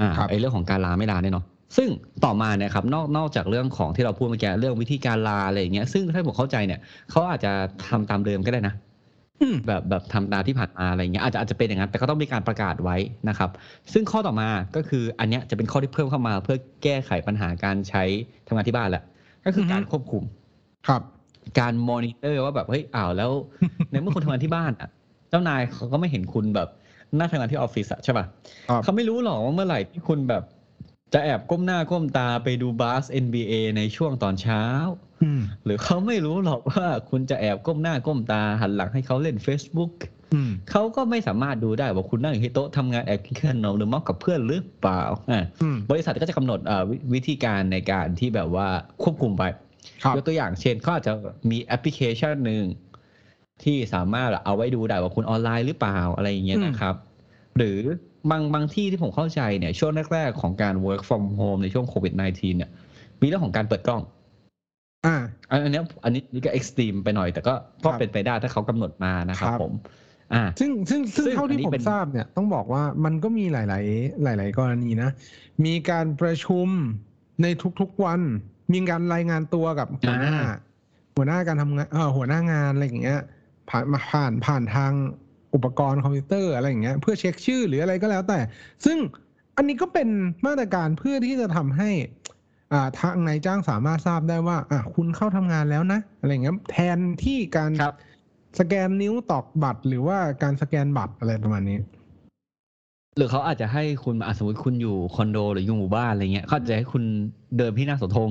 อ่าครับไอ้เรื่องของการลาไม่ลาเนี่ยเนาะ ซึ่งต่อมาเนี่ยครับนอกนอกจากเรื่องของที่เราพูดเมื่อกี้เรื่องวิธีการลาอะไรอย่างเงี้ยซึ่งถ้าผมเข้าใจเนี่ยเขาอาจจะทำตามเดิมก็ได้นะอืมแบบแบบทำตามที่ผ่านมาอะไรเงี้ยอาจจะอาจจะเป็นอย่างนั้นแต่ก็ต้องมีการประกาศไว้นะครับ ซึ่งข้อต่อมาก็คืออันเนี้ยจะเป็นข้อที่เพิ่มเข้ามา เพื่อแก้ไขปัญหาการใช้ทำงานที่บ้านแหละ ก็คือการอือฮึควบคุม ครับ การมอนิเตอร์ว่าแบบเฮ้ยอ้าวแล้ว ในเมื่อคุณทำงานที่บ้านอะเจ้านายเขาก็ไม่เห็นคุณแบบมาทำงานที่ออฟฟิศอะใช่ป่ะครับเขาไม่รู้หรอกว่าเมื่อไหร่ที่คุณแบบ จะแอบก้มหน้าก้มตาไปดูบาส NBA ในช่วงตอนเช้าอืมหรือเขาไม่รู้หรอกว่าคุณจะแอบก้มหน้าก้มตาหันหลังให้เขาเล่น Facebook อืมเขาก็ไม่สามารถดูได้ว่าคุณนั่งอยู่ที่โต๊ะทำงานแอบกินขนมหรือเมอกับเพื่อนหรือเปล่าอะอืมบริษัทก็จะกำหนดเอ่อวิวิธีการในการที่แบบว่าควบคุมไปครับยกตัวอย่างเช่นเขาอาจจะมีแอปพลิเคชันหนึ่งที่สามารถเอาไว้ดูได้ว่าคุณออนไลน์หรือเปล่าอะไรอย่างเงี้ยอืมนะครับ หรือ บางบางที่ที่ผมเข้าใจเนี่ย ช่วงแรกๆของการ work from home ในช่วงโควิด -19 เนี่ย มีเรื่องของการเปิดกล้อง อ่า อันอันเนี้ยอันนี้นี่ก็ extreme ไปหน่อย แต่ก็ก็ครับเป็นไปได้ถ้าเขากำหนดมานะครับครับผม อ่า ซึ่งซึ่งซึ่งซึ่งเท่าอัที่นนี้ผมเป็นทราบเนี่ย ต้องบอกว่ามันก็มีหลาย ๆ หลาย ๆ กรณีนะ มีการประชุมในทุก ๆ วัน มีการรายงานตัวกับหัวหน้า หัวหน้าการทำงานเออหัวหน้างานอะไรอย่างเงี้ย ผ่านมาผ่านผ่านทาง อุปกรณ์คอมพิวเตอร์อะไรอย่างเงี้ยเพื่อเช็คชื่อหรืออะไรก็แล้วแต่ ซึ่งอันนี้ก็เป็นมาตรการเพื่อที่จะทำให้อ่าทางนายจ้างสามารถทราบได้ว่า อะคุณเข้าทำงานแล้วนะอะไรอย่างเงี้ยแทนที่การครับสแกนนิ้วตอกบัตร หรือว่าการสแกนบัตรอะไรประมาณนี้ หรือเขาอาจจะให้คุณอะสมมติคุณอยู่คอนโดหรืออยู่หมู่บ้านอะไรเงี้ยเขาอาจจะให้คุณเดินพี่หน้าเสาธง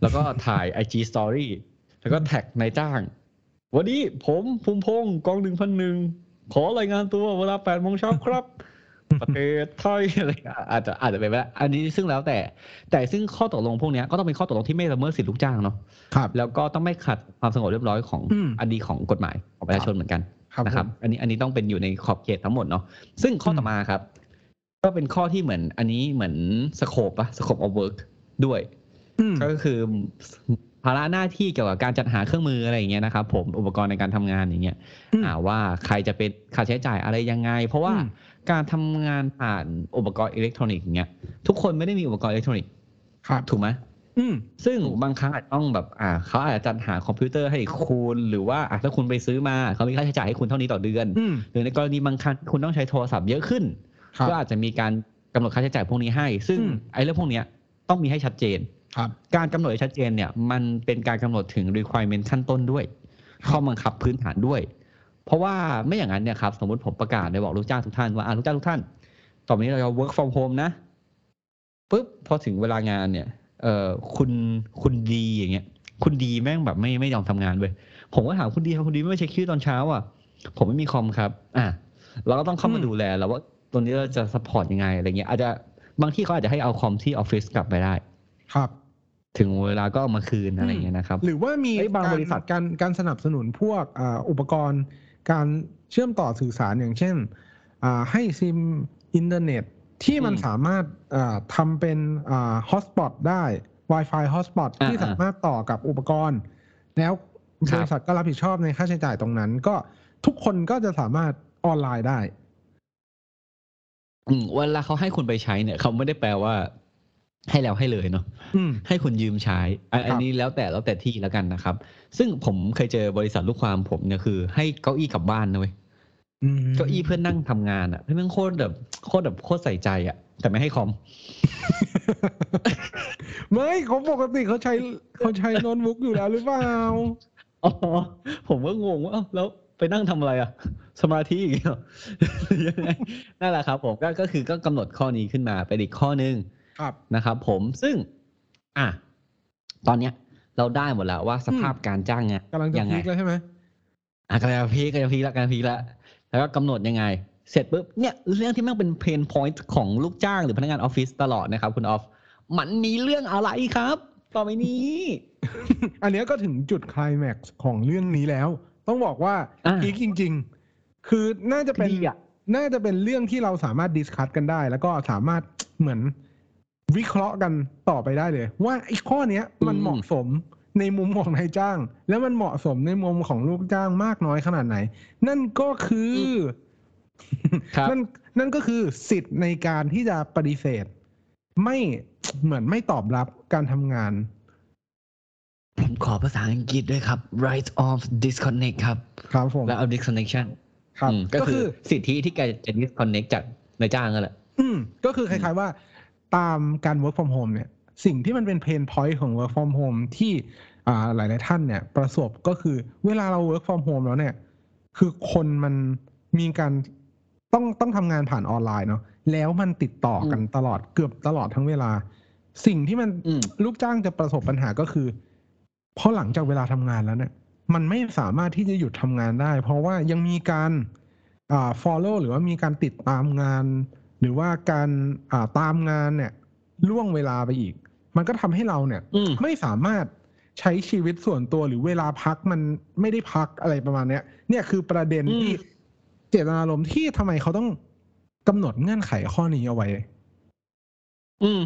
แล้วก็ถ่าย IG Story แล้วก็แท็กนายจ้าง วันนี้ผมภูมิพงศ์กองหนึ่งพันหนึ่ง ขอรายงานตัวเวลาแปดโมงเช้าครับ ประเทศไทยอะไรเงี้ยอาจจะอาจจะเป็นไปได้อันนี้ซึ่งแล้วแต่ แต่ซึ่งข้อตกลงพวกเนี้ยก็ต้องเป็นข้อตกลงที่ไม่ละเมิดสิทธิลูกจ้างเนาะครับแล้วก็ต้องไม่ขัดความสงบเรียบร้อยของอืมอันดีของกฎหมายของประชาชนเหมือนกันครับนะครับผมอันนี้อันนี้ต้องเป็นอยู่ในขอบเขตทั้งหมดเนาะซึ่งข้อต่อมาครับ ก็เป็นข้อที่เหมือน อันนี้เหมือนสโคปอะสโคป of work ด้วยอืมก็คือ ภาระหน้าที่เกี่ยวกับการจัดหาเครื่องมืออะไรอย่างเงี้ยนะครับผมอุปกรณ์ในการทำงานอย่างเงี้ยอืมอ่าว่าใครจะเป็นค่าใช้จ่ายอะไรยังไง เพราะว่าอืมการทำงานผ่านอุปกรณ์อิเล็กทรอนิกส์อย่างเงี้ยทุกคนไม่ได้มีอุปกรณ์อิเล็กทรอนิกส์ครับถูกไหมอืมซึ่งบางครั้งอาจจะต้องแบบอ่าเขาอาจจะจัดหาคอมพิวเตอร์ให้คุณหรือว่าอะถ้าคุณไปซื้อมาเขามีค่าใช้จ่ายให้คุณเท่านี้ต่อเดือนอืมหรือในกรณีบางครั้งคุณต้องใช้โทรศัพท์เยอะขึ้นครับก็อาจจะมีการกำหนดค่าใช้จ่ายพวกนี้ให้ ซึ่งอืมไอ้เรื่องพวกเนี้ยต้องมีให้ชัดเจนครับ การกำหนดให้ชัดเจนเนี่ยมันเป็นการกำหนดถึง requirement ขั้นต้นด้วย ข้อบังคับพื้นฐานด้วย เพราะว่าไม่อย่างนั้นเนี่ยครับสมมติผมประกาศได้บอกลูกจ้างทุกท่านว่าอะลูกจ้างทุกท่าน ต่อไปนี้เราจะ work from home นะปุ๊บพอถึงเวลางานเนี่ยเอ่อคุณคุณดีอย่างเงี้ย คุณดีแม่งแบบไม่ไม่ยอมทำงานเว้ยผมก็ถามคุณดีครับคุณดีไม่เช็คคิวตอนเช้าอะผมไม่มีคอมครับ อะเราก็ต้องเข้ามาอืมดูแลแล้วว่าตัวนี้เราจะ support ยังไงอะไรเงี้ยอาจจะบางที่เขาอาจจะให้เอาคอมที่ออฟฟิศกลับไปได้ ครับถึงเวลาก็เอามาคืนอะไรเงี้ยนะครับ หรือว่ามีเอ้ยบางกบริษัทการการสนับสนุนพวกอ่าอุปกรณ์การเชื่อมต่อสื่อสารอย่างเช่นอ่าให้ซิมอินเทอร์เน็ตที่มันอืมสามารถอ่าทำเป็น hotspot ได้ Wi-Fi hotspot อ่าที่สามารถต่อกับอุปกรณ์ แล้วครับบริษัทก็รับผิดชอบในค่าใช้จ่ายตรงนั้น ก็ทุกคนก็จะสามารถออนไลน์ได้อืมเวลาเขาให้คุณไปใช้เนี่ยเขาไม่ได้แปลว่า ให้แล้วให้เลยเนาะอืมให้คุณยืมใช้อันครับอันนี้แล้วแต่แล้วแต่ที่แล้วกันนะครับ ซึ่งผมเคยเจอบริษัทลูกความผมเนี่ยคือ ให้เก้าอี้กลับบ้านนะเว้ยอืมเก้าอี้เพื่อนนั่งทำงานอะเพื่อนโคตรแบบโคตรแบบโคตรใส่ใจอะ แต่ไม่ให้คอมไม่เขาปกติเขาใช้เขาใช้โน้ตบุ๊กอยู่แล้วหรือเปล่าอ๋อผมก็งงว่าเอ้าแล้วไปนั่งทำอะไรอะ สมาธิอย่างเงี้ยเหรอยังไงนั่นแหละครับ ผมก็ก็คือก็กำหนดข้อนี้ขึ้นมาเป็นอีกข้อหนึ่งครับ นะครับผมซึ่ง อะตอนเนี้ย เราได้หมดแล้วว่าสภาพการจ้างงานกำลังจะยังไง peak แล้วใช่ไหมอะกำลังจะ peak กำลังจะ peak แล้วกำลังจะ peak แล้วแล้วก็กำหนดยังไง เสร็จปุ๊บเนี่ยเรื่องที่แมันเป็น pain point ของลูกจ้างหรือพนักงานออฟฟิศตลอดนะครับ คุณออฟมันมีเรื่องอะไรครับ ต่อไปนี้ อันเนี้ยก็ถึงจุดไคลแม็กซ์ของเรื่องนี้แล้ว ต้องบอกว่าอะอีกจริง ๆ คือน่าจะเป็นดีอะน่าจะเป็นเรื่องที่เราสามารถดิสคัตกันได้ แล้วก็สามารถเหมือน วิเคราะห์กันต่อไปได้เลย ว่าไอ้ข้อเนี้ยมันเหมาะสมในมุมของนายจ้าง แล้วมันเหมาะสมในมุมของลูกจ้างมากน้อยขนาดไหน นั่นก็คือครับนั่นนั่นก็คือสิทธิ์ในการที่จะปฏิเสธ ไม่เหมือนไม่ตอบรับการทำงาน ผมขอภาษาอังกฤษด้วยครับ right of disconnect ครับครับผมและ of disconnection ครับอืมก็คือสิทธิที่แกจะ disconnect จากนายจ้างนั่นแหละอืมก็คือคล้ายๆว่า ตามการ work from home เนี่ยสิ่งที่มันเป็นเพนพอยต์ของ work from home ที่อ่าหลายๆท่านเนี่ยประสบก็คือเวลาเรา work from home แล้วเนี่ย คือคนมันมีการต้องต้องทำงานผ่านออนไลน์เนาะแล้วมันติดต่อกันตลอดเกือบตลอดทั้งเวลา สิ่งที่มันอืมลูกจ้างจะประสบปัญหาก็คือพอหลังจากเวลาทำงานแล้วเนี่ย มันไม่สามารถที่จะหยุดทำงานได้ เพราะว่ายังมีการอ่า follow หรือว่ามีการติดตามงาน หรือว่าการอ่าตามงานเนี่ยล่วงเวลาไปอีก มันก็ทำให้เราเนี่ยอืมไม่สามารถใช้ชีวิตส่วนตัวหรือเวลาพักมันไม่ได้พักอะไรประมาณเนี้ย เนี่ยคือประเด็นอืมที่เจตนารมณ์ที่ทำไมเขาต้องกำหนดเงื่อนไขข้อนี้เอาไว้ อืม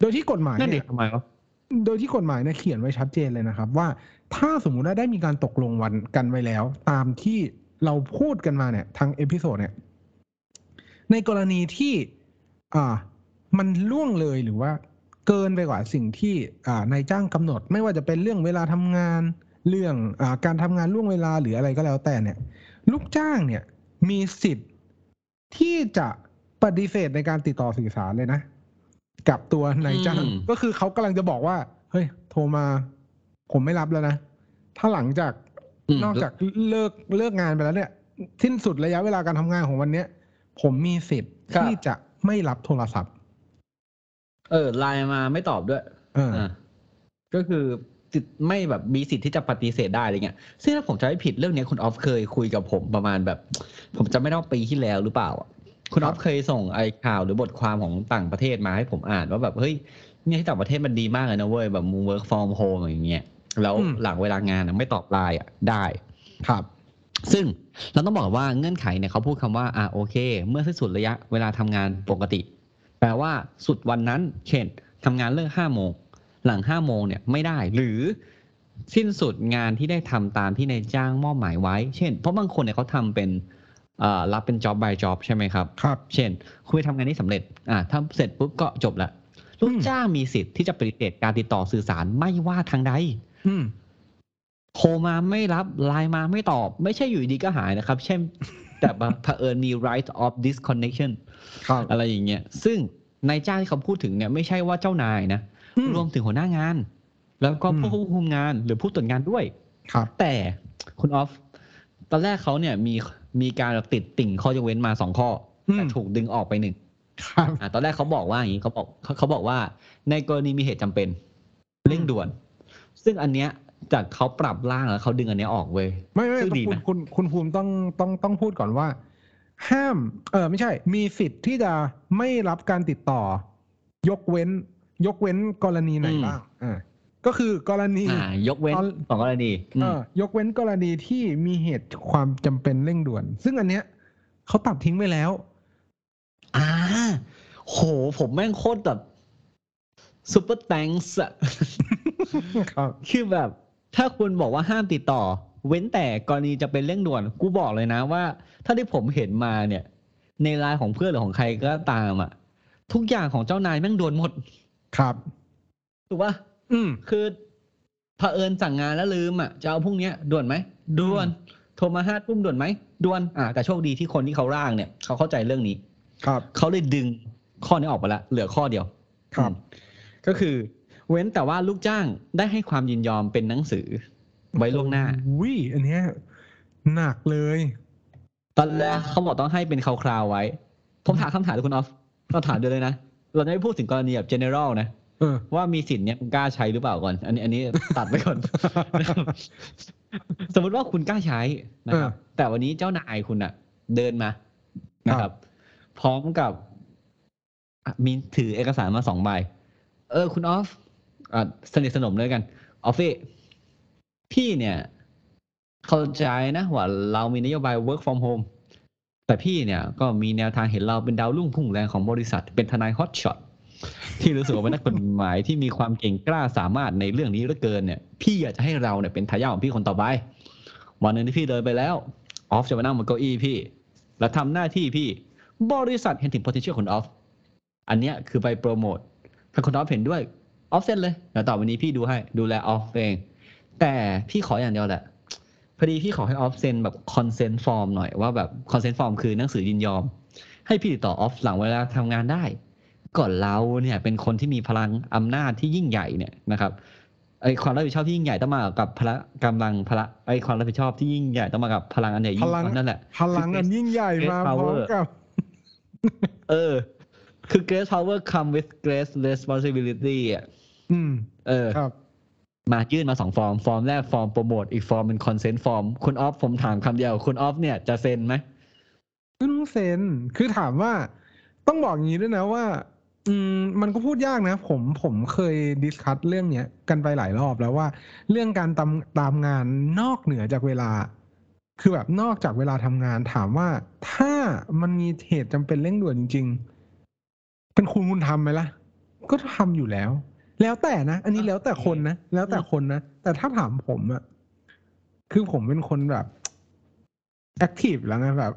โดยที่กฎหมายนั่นดิเนี่ยทำไมวะโดยที่กฎหมายเนี่ยเขียนไว้ชัดเจนเลยนะครับ ว่าถ้าสมมุติว่าได้มีการตกลงวันกันไว้แล้ว ตามที่เราพูดกันมาเนี่ยทาง episode เนี่ย ในกรณีที่อ่ามันล่วงเลยหรือว่าเกินไปกว่าสิ่งที่อ่านายจ้างกำหนด ไม่ว่าจะเป็นเรื่องเวลาทำงาน เรื่องอาการทำงานล่วงเวลาหรืออะไรก็แล้วแต่เนี่ย ลูกจ้างเนี่ยมีสิทธิ์ที่จะปฏิเสธในการติดต่อสื่อสารเลยนะ กับตัวนายจ้างอืมก็คือเขากำลังจะบอกว่า เฮ้ย โทรมา ผมไม่รับแล้วนะ ถ้าหลังจากมนอกจากเลิกเลิกงานไปแล้วเนี่ย สิ้นสุดระยะเวลาการทำงานของวันเนี้ย ผมมีสิทธิ์ครับ ที่จะไม่รับโทรศัพท์ เออไลน์มาไม่ตอบด้วยเอออ่าก็คือสิทธิ์ไม่แบบมีสิทธิ์ที่จะปฏิเสธได้อะไรเงี้ยซึ่งถ้าผมจะไม่ผิดเรื่องเนี้ยคุณออฟเคยคุยกับผมประมาณแบบ ผมจะไม่ได้ว่าปีที่แล้วหรือเปล่าอะคุณออฟเคยส่งไอ้ข่าวหรือบทความของต่างประเทศมาให้ผมอ่านว่าแบบเฮ้ยเนี่ยที่ต่างประเทศมันดีมากเลยนะเว้ยแบบมึง work from home อย่างเงี้ยแล้วอืม หลังเวลางานอะไม่ตอบไลน์อะได้ ครับ ซึ่งเราต้องบอกว่าเงื่อนไขเนี่ยเขาพูดคำว่าอ่าโอเค เมื่อสิ้นสุดระยะเวลาทำงานปกติ แปลว่าสุดวันนั้น เช่นทำงานเลิกห้าโมงหลังห้าโมงเนี่ยไม่ได้ หรือสิ้นสุดงานที่ได้ทำตามที่นายจ้างมอบหมายไว้ เช่น เพราะบางคนเนี่ยเขาทำเป็นเอ่อรับเป็น job by job ใช่ไหมครับครับ เช่น คุณไปทำงานนี้สำเร็จอ่าถ้าเสร็จปุ๊บก็จบละลูกจ้างมีสิทธิ์ที่จะปฏิเสธการติดต่อสื่อสารไม่ว่าทางใดอืม โทรมาไม่รับไลน์มาไม่ตอบ ไม่ใช่อยู่ดีก็หายนะครับ เช่น แต่บังเผอิญมี right of disconnection ครับอะไรอย่างเงี้ย ซึ่งนายจ้างที่เขาพูดถึงเนี่ยไม่ใช่ว่าเจ้านายนะอืมรวมถึงหัวหน้างาน แล้วก็อืมผู้ควบคุมงานหรือผู้ตรวจงานด้วยครับ แต่คุณออฟ ตอนแรกเขาเนี่ยมีมีการติดติ่งข้อยกเว้นมาสองข้ออมแต่ถูกดึงออกไปหนึ่งครับอะตอนแรกเขาบอกว่าอย่างนี้เขาบอกเขาเขาบอกว่า ในกรณีมีเหตุจำเป็นเร่งด่วน ซึ่งอันเนี้ย จากเขาปรับร่างแล้วเขาดึงอันเนี้ยออกเว้ยไม่ไม่ซึ่งดีคุณนะคุณคุณภูมิต้องต้องต้องพูดก่อนว่า ห้ามเออไม่ใช่ มีสิทธิ์ที่จะไม่รับการติดต่อ ยกเว้น ยกเว้นกรณีไหนบ้างอ่าก็คือกรณีอ่ายกเว้นตอนสองกรณีอืมเออยกเว้นกรณีที่มีเหตุความจำเป็นเร่งด่วน ซึ่งอันเนี้ยเขาตัดทิ้งไปแล้ว อ่า โห ผมแม่งโคตรแบบ super against อะครับคือแบบ ถ้าคุณบอกว่าห้ามติดต่อ เว้นแต่กรณีจะเป็นเร่งด่วน กูบอกเลยนะว่า ถ้าที่ผมเห็นมาเนี่ย ในไลน์ของเพื่อนหรือของใครก็ตามอะทุกอย่างของเจ้านายแม่งด่วนหมด ครับ ถูกปะอืม คือเผอิญสั่งงานแล้วลืมอะจะเอาพรุ่งเนี้ยด่วนไหมด่วน โทรมาห้าทุ่มด่วนไหมด่วนอ่าแต่โชคดีที่คนที่เขาร่างเนี่ย เขาเข้าใจเรื่องนี้ ครับ เขาเลยดึงข้อนี้ออกไปละเหลือข้อเดียวครับอืมก็คือ เว้นแต่ว่าลูกจ้างได้ให้ความยินยอมเป็นหนังสือ ไว้ล่วงหน้าวิอันเนี้ยหนักเลย ตอนแรกเขาบอกต้องให้เป็นคราวๆไว้ ผมถามคำถามเลยคุณออฟเราถามเดียวเลยนะ เราจะไม่พูดถึงกรณีแบบ general นะเออว่ามีสิทธิ์เนี้ยคุณกล้าใช้หรือเปล่าก่อน อันนี้อันนี้ตัดไปก่อนนะครับสมมติว่าคุณกล้าใช้นะครับเออแต่วันนี้เจ้านายคุณอะเดินมานะครับ พร้อมกับอะมีถือเอกสารมาสองใบ เออ คุณออฟอะ สนิทสนมเลยกันออฟฟี่พี่เนี่ย เข้าใจนะว่าเรามีนโยบาย work from home แต่พี่เนี่ยก็มีแนวทางเห็นเราเป็นดาวรุ่งพุ่งแรงของบริษัท เป็นทนาย hotshotที่รู้สึกว่าเป็นนักกฎหมายที่มีความเก่งกล้าสามารถในเรื่องนี้เหลือเกินเนี่ย พี่อยากจะให้เราเนี่ยเป็นทายาทของพี่คนต่อไป วันหนึ่งที่พี่เดินไปแล้วออฟจะมานั่งบนเก้าอี้พี่ แล้วทำหน้าที่พี่ บริษัทเห็นถึง potential ของออฟอันเนี้ยคือไปโปรโมทถ้าคุณออฟเห็นด้วย ออฟเซ็นเลยเดี๋ยวต่อไปนี้พี่ดูให้ดูแลออฟเอง แต่พี่ขออย่างเดียวแหละพอดีพี่ขอให้ออฟเซ็นแบบ consent form หน่อยว่าแบบ consent form คือหนังสือยินยอม ให้พี่ติดต่อออฟหลังเวลาทำงานได้ก่อนเราเนี่ยเป็นคนที่มีพลังอำนาจที่ยิ่งใหญ่เนี่ยนะครับไอความรับผิดชอบที่ยิ่งใหญ่ต้องมากับพละกำลังพละไอความรับผิดชอบที่ยิ่งใหญ่ต้องมากับพลังอันใหญ่ยิ่พงลังนั่นแหละพลังอันยิ่งใหญ่ Great มาพร้อม power กับเออคือ great power come with great responsibility อะ อืม เออครับ มายื่นมาสองฟอร์ม ฟอร์มแรกฟอร์มโปรโมทอีกฟอร์มเป็นคอนเซนต์ฟอร์ม คุณออฟผมถามคำเดียว คุณออฟเนี่ยจะเซ็นไหมไม่ต้องเซ็นคือถามว่าต้องบอกอย่างนี้ด้วยนะว่า อืม มันก็พูดยากนะ ผมผมเคยดิสคัตเรื่องเนี้ยกันไปหลายรอบแล้วว่า เรื่องการตามตามงานนอกเหนือจากเวลา คือแบบนอกจากเวลาทำงานถามว่าถ้ามันมีเหตุจำเป็นเร่งด่วนจริง ๆ เป็นคุณคุณทำไหมล่ะ ก็ทำอยู่แล้ว แล้วแต่นะ อันนี้แล้วแต่คนนะ แล้วแต่คนนะ แต่ถ้าถามผมอะคือผมเป็นคนแบบ active แล้วไงแบบ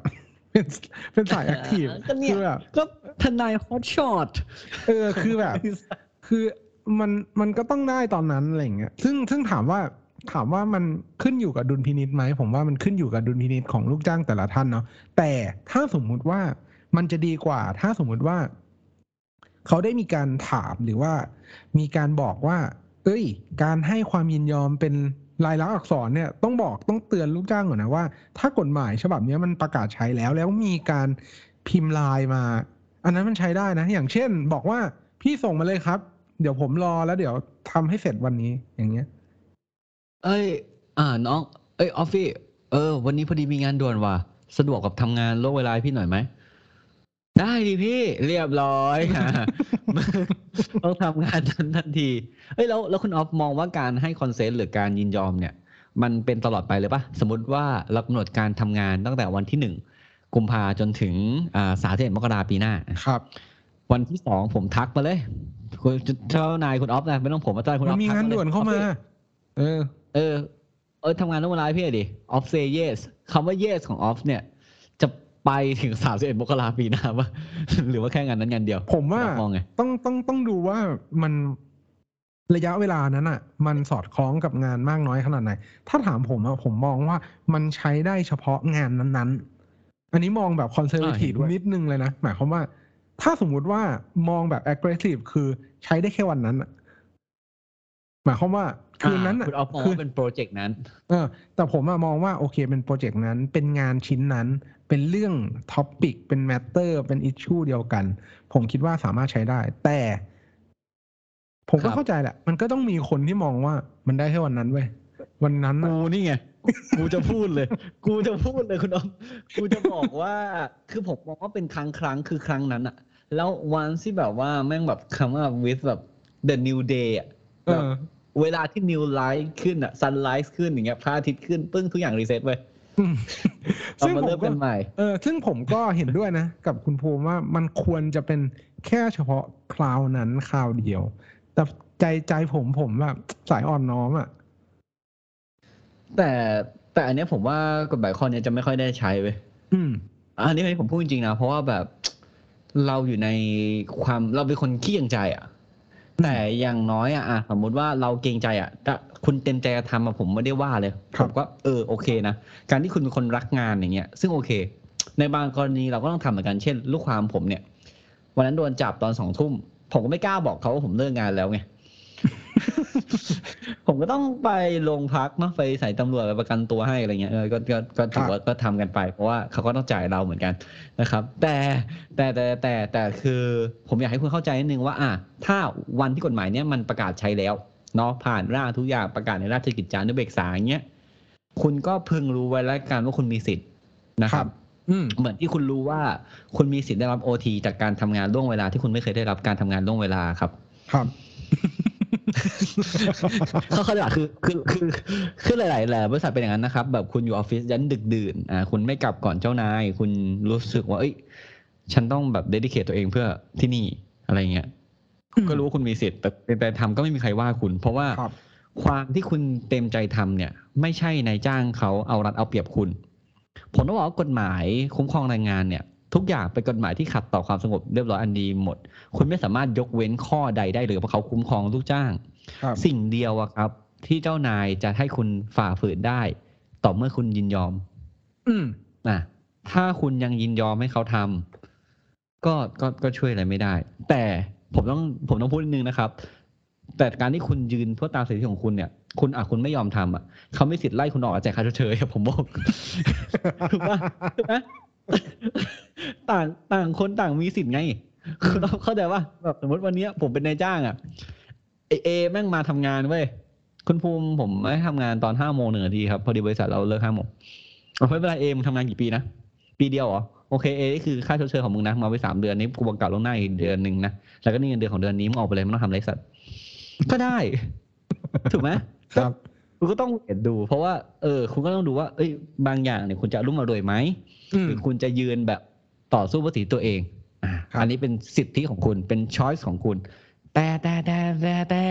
เป็นเป็นสาย active ก็เนี่ยคือแบบก็ทนาย hotshot เออคือแบบ คือมันมันก็ต้องได้ตอนนั้นอะไรอย่างเงี้ยซึ่งซึ่งถามว่าถามว่ามันขึ้นอยู่กับดุลพินิจไหมผมว่ามันขึ้นอยู่กับดุลพินิจของลูกจ้างแต่ละท่านเนาะแต่ถ้าสมมุติว่ามันจะดีกว่า ถ้าสมมุติว่า เขาได้มีการถามหรือว่า มีการบอกว่า เอ้ย การให้ความยินยอมเป็นลายลักษณ์อักษรเนี่ยต้องบอกต้องเตือนลูกจ้างก่อนนะว่า ถ้ากฎหมายฉบับนี้มันประกาศใช้แล้วแล้วมีการพิมพ์ลายมา อันนั้นมันใช้ได้นะ อย่างเช่น บอกว่าพี่ส่งมาเลยครับ เดี๋ยวผมรอแล้วเดี๋ยวทำให้เสร็จวันนี้อย่างเงี้ย เอ้ย อ่าน้อง เอ้ยออฟฟี่เออ วันนี้พอดีมีงานด่วนว่ะสะดวกกับทำงานโลกเวลาพี่หน่อยไหม ได้ดิพี่เรียบร้อยต้องทำงานทันทันทีเอ้ยแล้วแล้วคุณออฟมองว่าการให้คอนเซนต์หรือการยินยอมเนี่ย มันเป็นตลอดไปเลยปะสมมติว่าเรากำหนดการทำงานตั้งแต่วันที่หนึ่งกุมภาจนถึงอ่าสามสิบเอ็ดมกราปีหน้าครับ วันที่สองผมทักมาเลยคุณเจ้านายคุณออฟนะไม่ต้องผมอาจารย์คุณอมัอนฟมีทักงานลยด่วนเข้ามาออฟเออ เออ เออทำงานต้องเวลาให้พี่หน่อยดิออฟเซเยสคำว่า yes ของออฟเนี่ยจะ ไปถึงสามสิบเอ็ดมกราปีหน้าปะหรือว่าแค่งานนั้นงานเดียว ผมว่ามองไงต้องต้องต้องดูว่ามันระยะเวลานั้นอะ มันสอดคล้องกับงานมากน้อยขนาดไหน ถ้าถามผมอะผมมองว่ามันใช้ได้เฉพาะงานนั้นๆ อันนี้มองแบบคอนเซอร์เวทีฟอ่าเห็นด้วยนิดนึงเลยนะ หมายความว่า ถ้าสมมุติว่ามองแบบ aggressive คือใช้ได้แค่วันนั้นอะ หมายความว่าคืนนั้นอ่าอะคุณออฟมองคืว่าเป็นโปรเจกต์นั้น เออ แต่ผมอะมองว่าโอเคเป็นโปรเจกต์นั้น เป็นงานชิ้นนั้น เป็นเรื่อง topic เป็น matter เป็น issue เดียวกัน ผมคิดว่าสามารถใช้ได้ แต่ ผมก็ครับเข้าใจแหละ มันก็ต้องมีคนที่มองว่ามันได้แค่วันนั้นเว้ย วันนั้นอะกูนี่ไง กูจะพูดเลย กูจะพูดเลยคุณออฟกูจะบอกว่า คือผมมองว่าเป็นครั้งครั้งคือครั้งนั้นอะแล้ววันที่แบบว่าแม่งแบบคำว่า with แบบ the new day อะ เออแบบเวลาที่ new light ขึ้นอะ sunrise ขึ้นอย่างเงี้ยพระอาทิตย์ขึ้นปึ้งทุกอย่าง reset เว้ยอืมเราซึ่งมาผมเริ่มก็กันใหม่เออซึ่งผมก็เห็นด้วยนะ กับคุณภูมิว่ามันควรจะเป็นแค่เฉพาะคราวนั้นคราวเดียว แต่ใจใจผมผมแบบสายอ่อนน้อมอะแต่แต่อันเนี้ยผมว่ากฎหมายข้อเนี้ยจะไม่ค่อยได้ใช้เว้ยอืม อันนี้ผมพูดจริงๆนะ เพราะว่าแบบเราอยู่ในความเราเป็นคนขี้เกรงใจ อะ แต่อย่างน้อยอะอะสมมุติว่าเราเกรงใจอะถ้าคุณเต็มใจจะทำอะผมไม่ได้ว่าเลยคผรับมก็เออโอเคนะการที่คุณเป็นคนรักงานอย่างเงี้ย ซึ่งโอเค ในบางกรณีเราก็ต้องทำเหมือนกันเช่น ลูกความผมเนี่ย วันนั้นโดนจับตอนสองทุ่มผมก็ไม่กล้าบอกเขาว่าผมเลิกงานแล้วไง ผมก็ต้องไปโรงพักเนาะไปใส่ตำรวจไปประกันตัวให้อะไรเงี้ยเออก็ก็ก็ถือว่าก็ทำกันไป เพราะว่าเขาก็ต้องจ่ายเราเหมือนกันนะครับ แต่แต่แต่แต่แต่คือผมอยากให้คุณเข้าใจนิดนึงว่า อะถ้าวันที่กฎหมายเนี้ยมันประกาศใช้แล้วเนาะผ่านร่างทุกอย่างประกาศในราชกิจจานุเบกษาอย่างเงี้ยคุณก็พึงรู้ไว้แล้วกันว่าคุณมีสิทธิ์นะคครัรับบอืมเหมือนที่คุณรู้ว่าคุณมีสิทธิ์ได้รับโอทีจากการทำงานล่วงเวลาที่คุณไม่เคยได้รับการทำงานล่วงเวลาครับ ครับ เขาเขาจะคือคือคือคือหลายๆแหละบริษัทเป็นอย่างนั้นนะครับ แบบคุณอยู่ออฟฟิศยันดึกดื่นอ่าคุณไม่กลับก่อนเจ้านาย คุณรู้สึกว่า เอ้ย ฉันต้องแบบเดดิเคทตัวเองเพื่อที่นี่อะไรเงี้ยอืมก็รู้ว่าคุณมีสิทธิ์แต่เป็นไปทำก็ไม่มีใครว่าคุณ เพราะว่าครับความที่คุณเต็มใจทำเนี่ย ไม่ใช่นายจ้างเขาเอารัดเอาเปรียบคุณ ผมต้องบอกว่ากฎหมายคุ้มครองแรงงานเนี่ย ทุกอย่างเป็นกฎหมายที่ขัดต่อความสงบเรียบร้อยอันดีหมด คุณไม่สามารถยกเว้นข้อใดได้เลยเพราะเขาคุ้มครองลูกจ้างครับสิ่งเดียวอะครับ ที่เจ้านายจะให้คุณฝ่าฝืนได้ ต่อเมื่อคุณยินยอม อืมนะถ้าคุณยังยินยอมให้เขาทำก็ก็ก็ช่วยอะไรไม่ได้ แต่ผมต้องผมต้องพูดนิดนึงนะครับ แต่การที่คุณยืนเพื่อตามสิทธิของคุณเนี่ยคุณอะคุณไม่ยอมทำอะเขาไม่สิทธิ์ไล่คุณออกจากค่าชดเชยอะผมบอกถูกปะถูกไหม ต่างต่างคนต่างมีสิทธิ์ไงคือเราเข้าใจว่าแบบสมมติวันนี้ผมเป็นนายจ้างอะเอเอแม่งมาทำงานเว้ยคุณภูมิผมไม่ทำงานตอนห้าโมงหนึ่งนาทีครับ พอดีบริษัทเราเลิกห้าโมงเอาไม่เป็นไรเอมทำงานกี่ปีนะปีเดียวเหรอโอเคเอนี่คือค่าชดเชยของมึงนะมาไปสามเดือนนี้กูบังกาลงหน้าอีกเดือนหนึ่งนะแล้วก็นี่เงินเดือนของเดือนนี้มึงออกไปเลยไม่ต้องทำไรสัตว์ก็ได้ ถูกไหมครับ คุณก็ต้องเห็นดู เพราะว่าเออ คุณก็ต้องดูว่า เอ้ย บางอย่างเนี่ยคุณจะรุ่มมารวยไหมอืมหรือคุณจะยืนแบบต่อสู้เพื่อสิทธิตัวเองอ่าครับอันนี้เป็นสิทธิของคุณเป็นช้อยส์ของคุณ แต่แต่แต่แต่แต่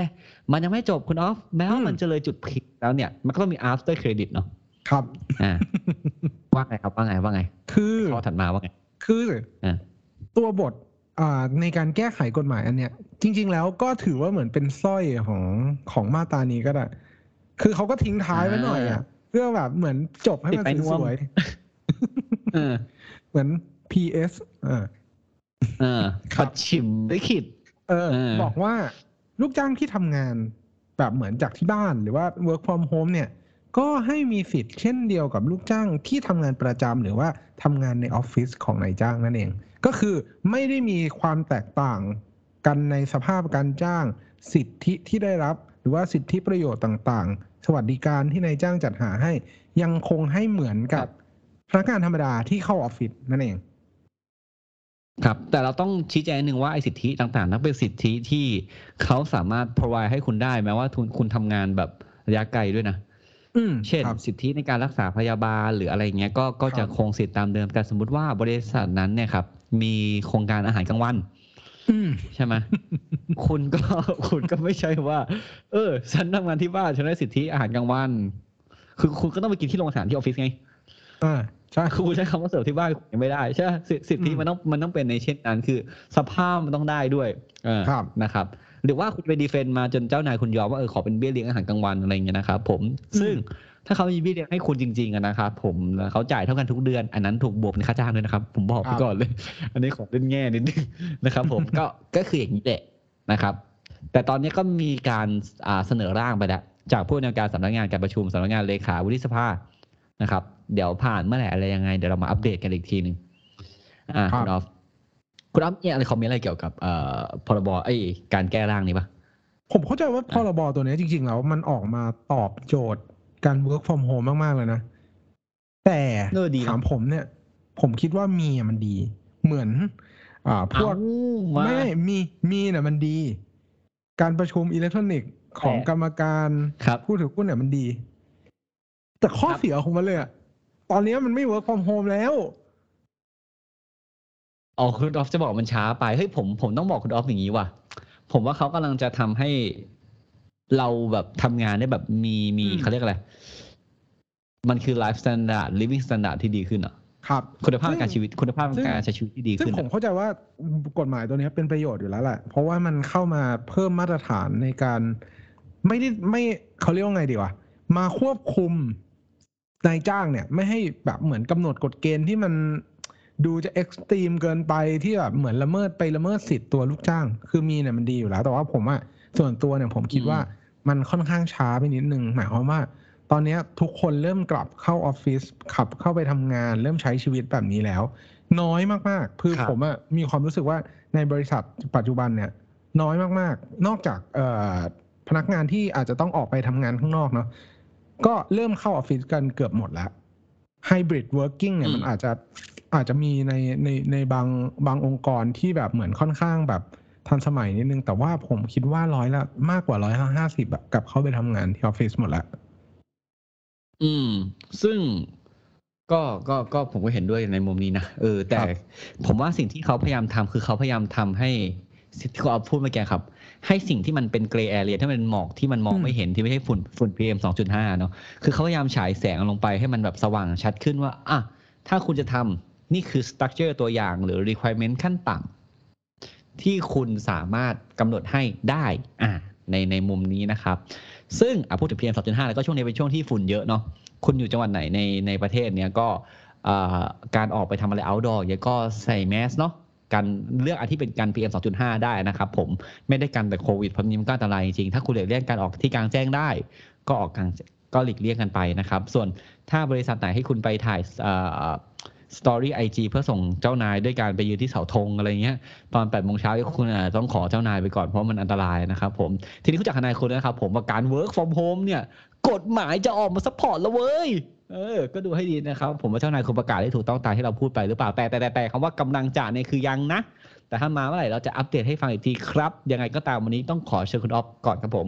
มันยังไม่จบคุณออฟแม้ว่ามันจะเลยจุดพลิกแล้วเนี่ย มันก็ต้องมี after credit เนาะครับอ่าว่าไงครับว่าไงว่าไง คือข้อถัดมาว่าไง คืออ่าตัวบทอ่าในการแก้ไขกฎหมายอันเนี้ย จริง ๆ แล้วก็ถือว่าเหมือนเป็นสร้อยของของมาตรานี้ก็ได้ คือเขาก็ทิ้งท้ายไว้หน่อยอะเพื่อแบบเหมือนจบให้มันติดไปนวมสวยเออๆเหมือน PS อ่าเออครัปับดฉิมลิขิตเออเออ บอกว่าลูกจ้างที่ทำงานแบบเหมือนจากที่บ้านหรือว่า work from home เนี่ย ก็ให้มีสิทธิ์เช่นเดียวกับลูกจ้างที่ทำงานประจำหรือว่าทำงานในออฟฟิศของนายจ้างนั่นเอง ก็คือไม่ได้มีความแตกต่างกันในสภาพการจ้าง สิทธิที่ได้รับ หรือว่าสิทธิประโยชน์ต่างๆ สวัสดิการที่นายจ้างจัดหาให้ ยังคงให้เหมือนกับพนักงานธรรมดาที่เข้าออฟฟิศนั่นเอง ครับ แต่เราต้องชี้แจงนิดนึงว่าไอ้สิทธิต่างๆ นั้นเป็นสิทธิที่เขาสามารถ provide ให้คุณได้แม้ว่าคุณคุณทำงานแบบระยะไกลด้วยนะอืมเช่นครับสิทธิในการรักษาพยาบาลหรืออะไรเงี้ยก็ก็ครับจะคงสิทธิตามเดิมแต่สมมุติว่าบริษัทนั้นเนี่ยครับ มีโครงการอาหารกลางวันอืม ใช่ไหมคุณก็คุณก็ไม่ใช่ว่า เออ ฉันทำงานที่บ้านฉันได้สิทธิอาหารกลางวัน คือคุณก็ต้องไปกินที่โรงอาหารที่ออฟฟิศไงอ่าใช่คือคุณใช้คำว่าเสิร์ฟที่บ้านยังไม่ได้ใช่ไหมสิสิทธิอืมมันต้องมันต้องเป็นในเช่นนั้น คือ สภาพมันต้องได้ด้วยเออครับนะครับ หรือว่าคุณไปดีเฟนต์มาจนเจ้านายคุณยอมว่าเออขอเป็นเบี้ยเลี้ยงอาหารกลางวันอะไรอย่างเงี้ยนะครับผมซึ่ง ถ้าเขามีเบี้ยเลี้ยงให้คุณจริงๆอะนะครับผมแล้วเขาจ่ายเท่ากันทุกเดือน อันนั้นถูกบวกในค่าจ้างด้วยนะครับ ผมบอกคไปรับก่อนเลย อันนี้ขอเล่นแง่นิดนึงนะครับ ผมก็ก็คืออย่างนี้แหละนะครับ แต่ตอนนี้ก็มีการอ่าเสนอร่างไปแล้วจากผู้อำนวยการสำนักงานการประชุมสำนักงานเลขาวุฒิสภานะครับ เดี๋ยวผ่านเมื่อไหร่อะไรยังไงเดี๋ยวเรามาอัปเดตกันอีกทีหนึ่งอ่าครับคุณออฟคุณออฟเนี่ยอะไรคอมเมนต์อะไรเกี่ยวกับเอ่อพรบไอ้การแก้ร่างนี้ปะผมเข้าใจว่าพรบตัวเนี้ยจริงๆแล้วมันออกมาตอบโจทย์ การ work from home มาก ๆ เลยนะ แต่เออดีนะถามผมเนี่ย ผมคิดว่ามีอะมันดี เหมือน อ่า พวกเอ้ามาไม่มีมีเนี่ยมันดี การประชุมอิเล็กทรอนิกส์ของแต่กรรมการครับผู้ถือหุ้นเนี่ยมันดี แต่ข้อครับเสียของมันเลยอะตอนเนี้ยมันไม่ work from home แล้วอ๋อคุณออฟจะบอกมันช้าไปเฮ้ยผมผมต้องบอกคุณออฟอย่างนี้ว่ะผมว่าเขากำลังจะทำให้ เราแบบทำงานได้แบบมีมีอืมเขาเรียกอะไร มันคือไลฟ์สแตนดาร์ดลิฟ i ิ g งสแตนดาร์ดที่ดีขึ้นอะครับคุณภาพซึ่งการชีวิตคุณภาพซึ่งการใช้ชีวิตที่ดีซึ่งขึ้นผมอะเข้าใจว่ากฎหมายตัวเนี้ยเป็นประโยชน์อยู่แล้วแหละ เพราะว่ามันเข้ามาเพิ่มมาตรฐานในการไม่ได้ไม่เขาเรียกว่าไงดีวะมาควบคุมนายจ้างเนี่ย ไม่ให้แบบเหมือนกำหนดกฎเกณฑ์ที่มันดูจะ extreme เกินไปที่แบบเหมือนละเมิดไปละเมิดสิทธิ์ตัวลูกจ้าง คือมีเนี่ยมันดีอยู่แล้ว แต่ว่าผมอะส่วนตัวเนี่ยผมคิดว่า มันค่อนข้างช้าไปนิดนึงหมายความว่า ตอนนี้ทุกคนเริ่มกลับเข้าออฟฟิศขับเข้าไปทำงาน เริ่มใช้ชีวิตแบบนี้แล้ว น้อยมากๆคือผมอะมีความรู้สึกว่าในบริษัทปัจจุบันเนี่ยน้อยมากๆ นอกจากพนักงานที่อาจจะต้องออกไปทำงานข้างนอกเนาะก็เริ่มเข้าออฟฟิศกันเกือบหมดแล้ว hybrid working เนี่ยมันอาจจะอาจจะมีในในในบางบางองค์กรที่แบบเหมือนค่อนข้างแบบ ทันสมัยนิดนึง แต่ว่าผมคิดว่าร้อยละมากกว่าร้อยละห้าสิบแบบกลับเข้าไปทำงานที่ออฟฟิศหมดแล้วอืม ซึ่งก็ก็ก็ผมก็เห็นด้วยในมุมนี้นะเออ แต่ครับผมว่าสิ่งที่เขาพยายามทำคือเขาพยายามทำให้ที่เขาเอาพูดเมื่อกี้ครับ ให้สิ่งที่มันเป็นเกรย์แอเรียที่มันเป็นหมอกที่มันมองไม่เห็นที่ไม่ใช่ฝุ่นฝุ่น PM 2.5เนาะคือเขาพยายามฉายแสงลงไปให้มันแบบสว่างชัดขึ้นว่าอะถ้าคุณจะทำนี่คือสตรัคเจอร์ตัวอย่างหรือ requirement ขั้นต่ำ ที่คุณสามารถกำหนดให้ได้อะในในมุมนี้นะครับ ซึ่งอะพูดถึง PM 2.5 แล้วก็ช่วงนี้เป็นช่วงที่ฝุ่นเยอะเนาะคุณอยู่จังหวัดไหนในในประเทศเนี้ยก็อ่าการออกไปทำอะไร outdoor เนี่ยก็ใส่แมสเนาะการเลือกอันที่เป็นการ PM 2.5 ได้นะครับผมไม่ได้กันแต่โควิดเพราะนี้มันก็อันตรายจริงๆถ้าคุณหลีกเลี่ยงการออกที่กลางแจ้งได้ ก็ออกกลางก็หลีกเลี่ยงกันไปนะครับ ส่วนถ้าบริษัทไหนให้คุณไปถ่าย story IG เพื่อส่งเจ้านายด้วยการไปยืนที่เสาธงอะไรเงี้ยตอน8ปดโมงเช้าคุณอาจจะต้องขอเจ้านายไปก่อนเพราะมันอันตรายนะครับผม ทีนี้คุณจากทนายคุณนะครับผมว่าการ work from home เนี่ยกฎหมายจะออกมา support แล้วเว้ยเออ ก็ดูให้ดีนะครับ ผมว่าเจ้านายคุณประกาศได้ถูกต้องตามที่เราพูดไปหรือเปล่าแต่แต่แต่แต่คำว่ากำลังจะเนี่ยคือยังนะ แต่ถ้ามาเมื่อไหร่เราจะอัปเดตให้ฟังอีกทีครับ ยังไงก็ตามวันนี้ต้องขอเชิญคุณออฟก่อนครับผม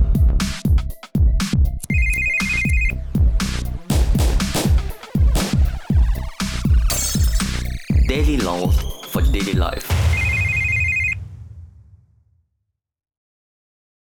Daily laws for daily life.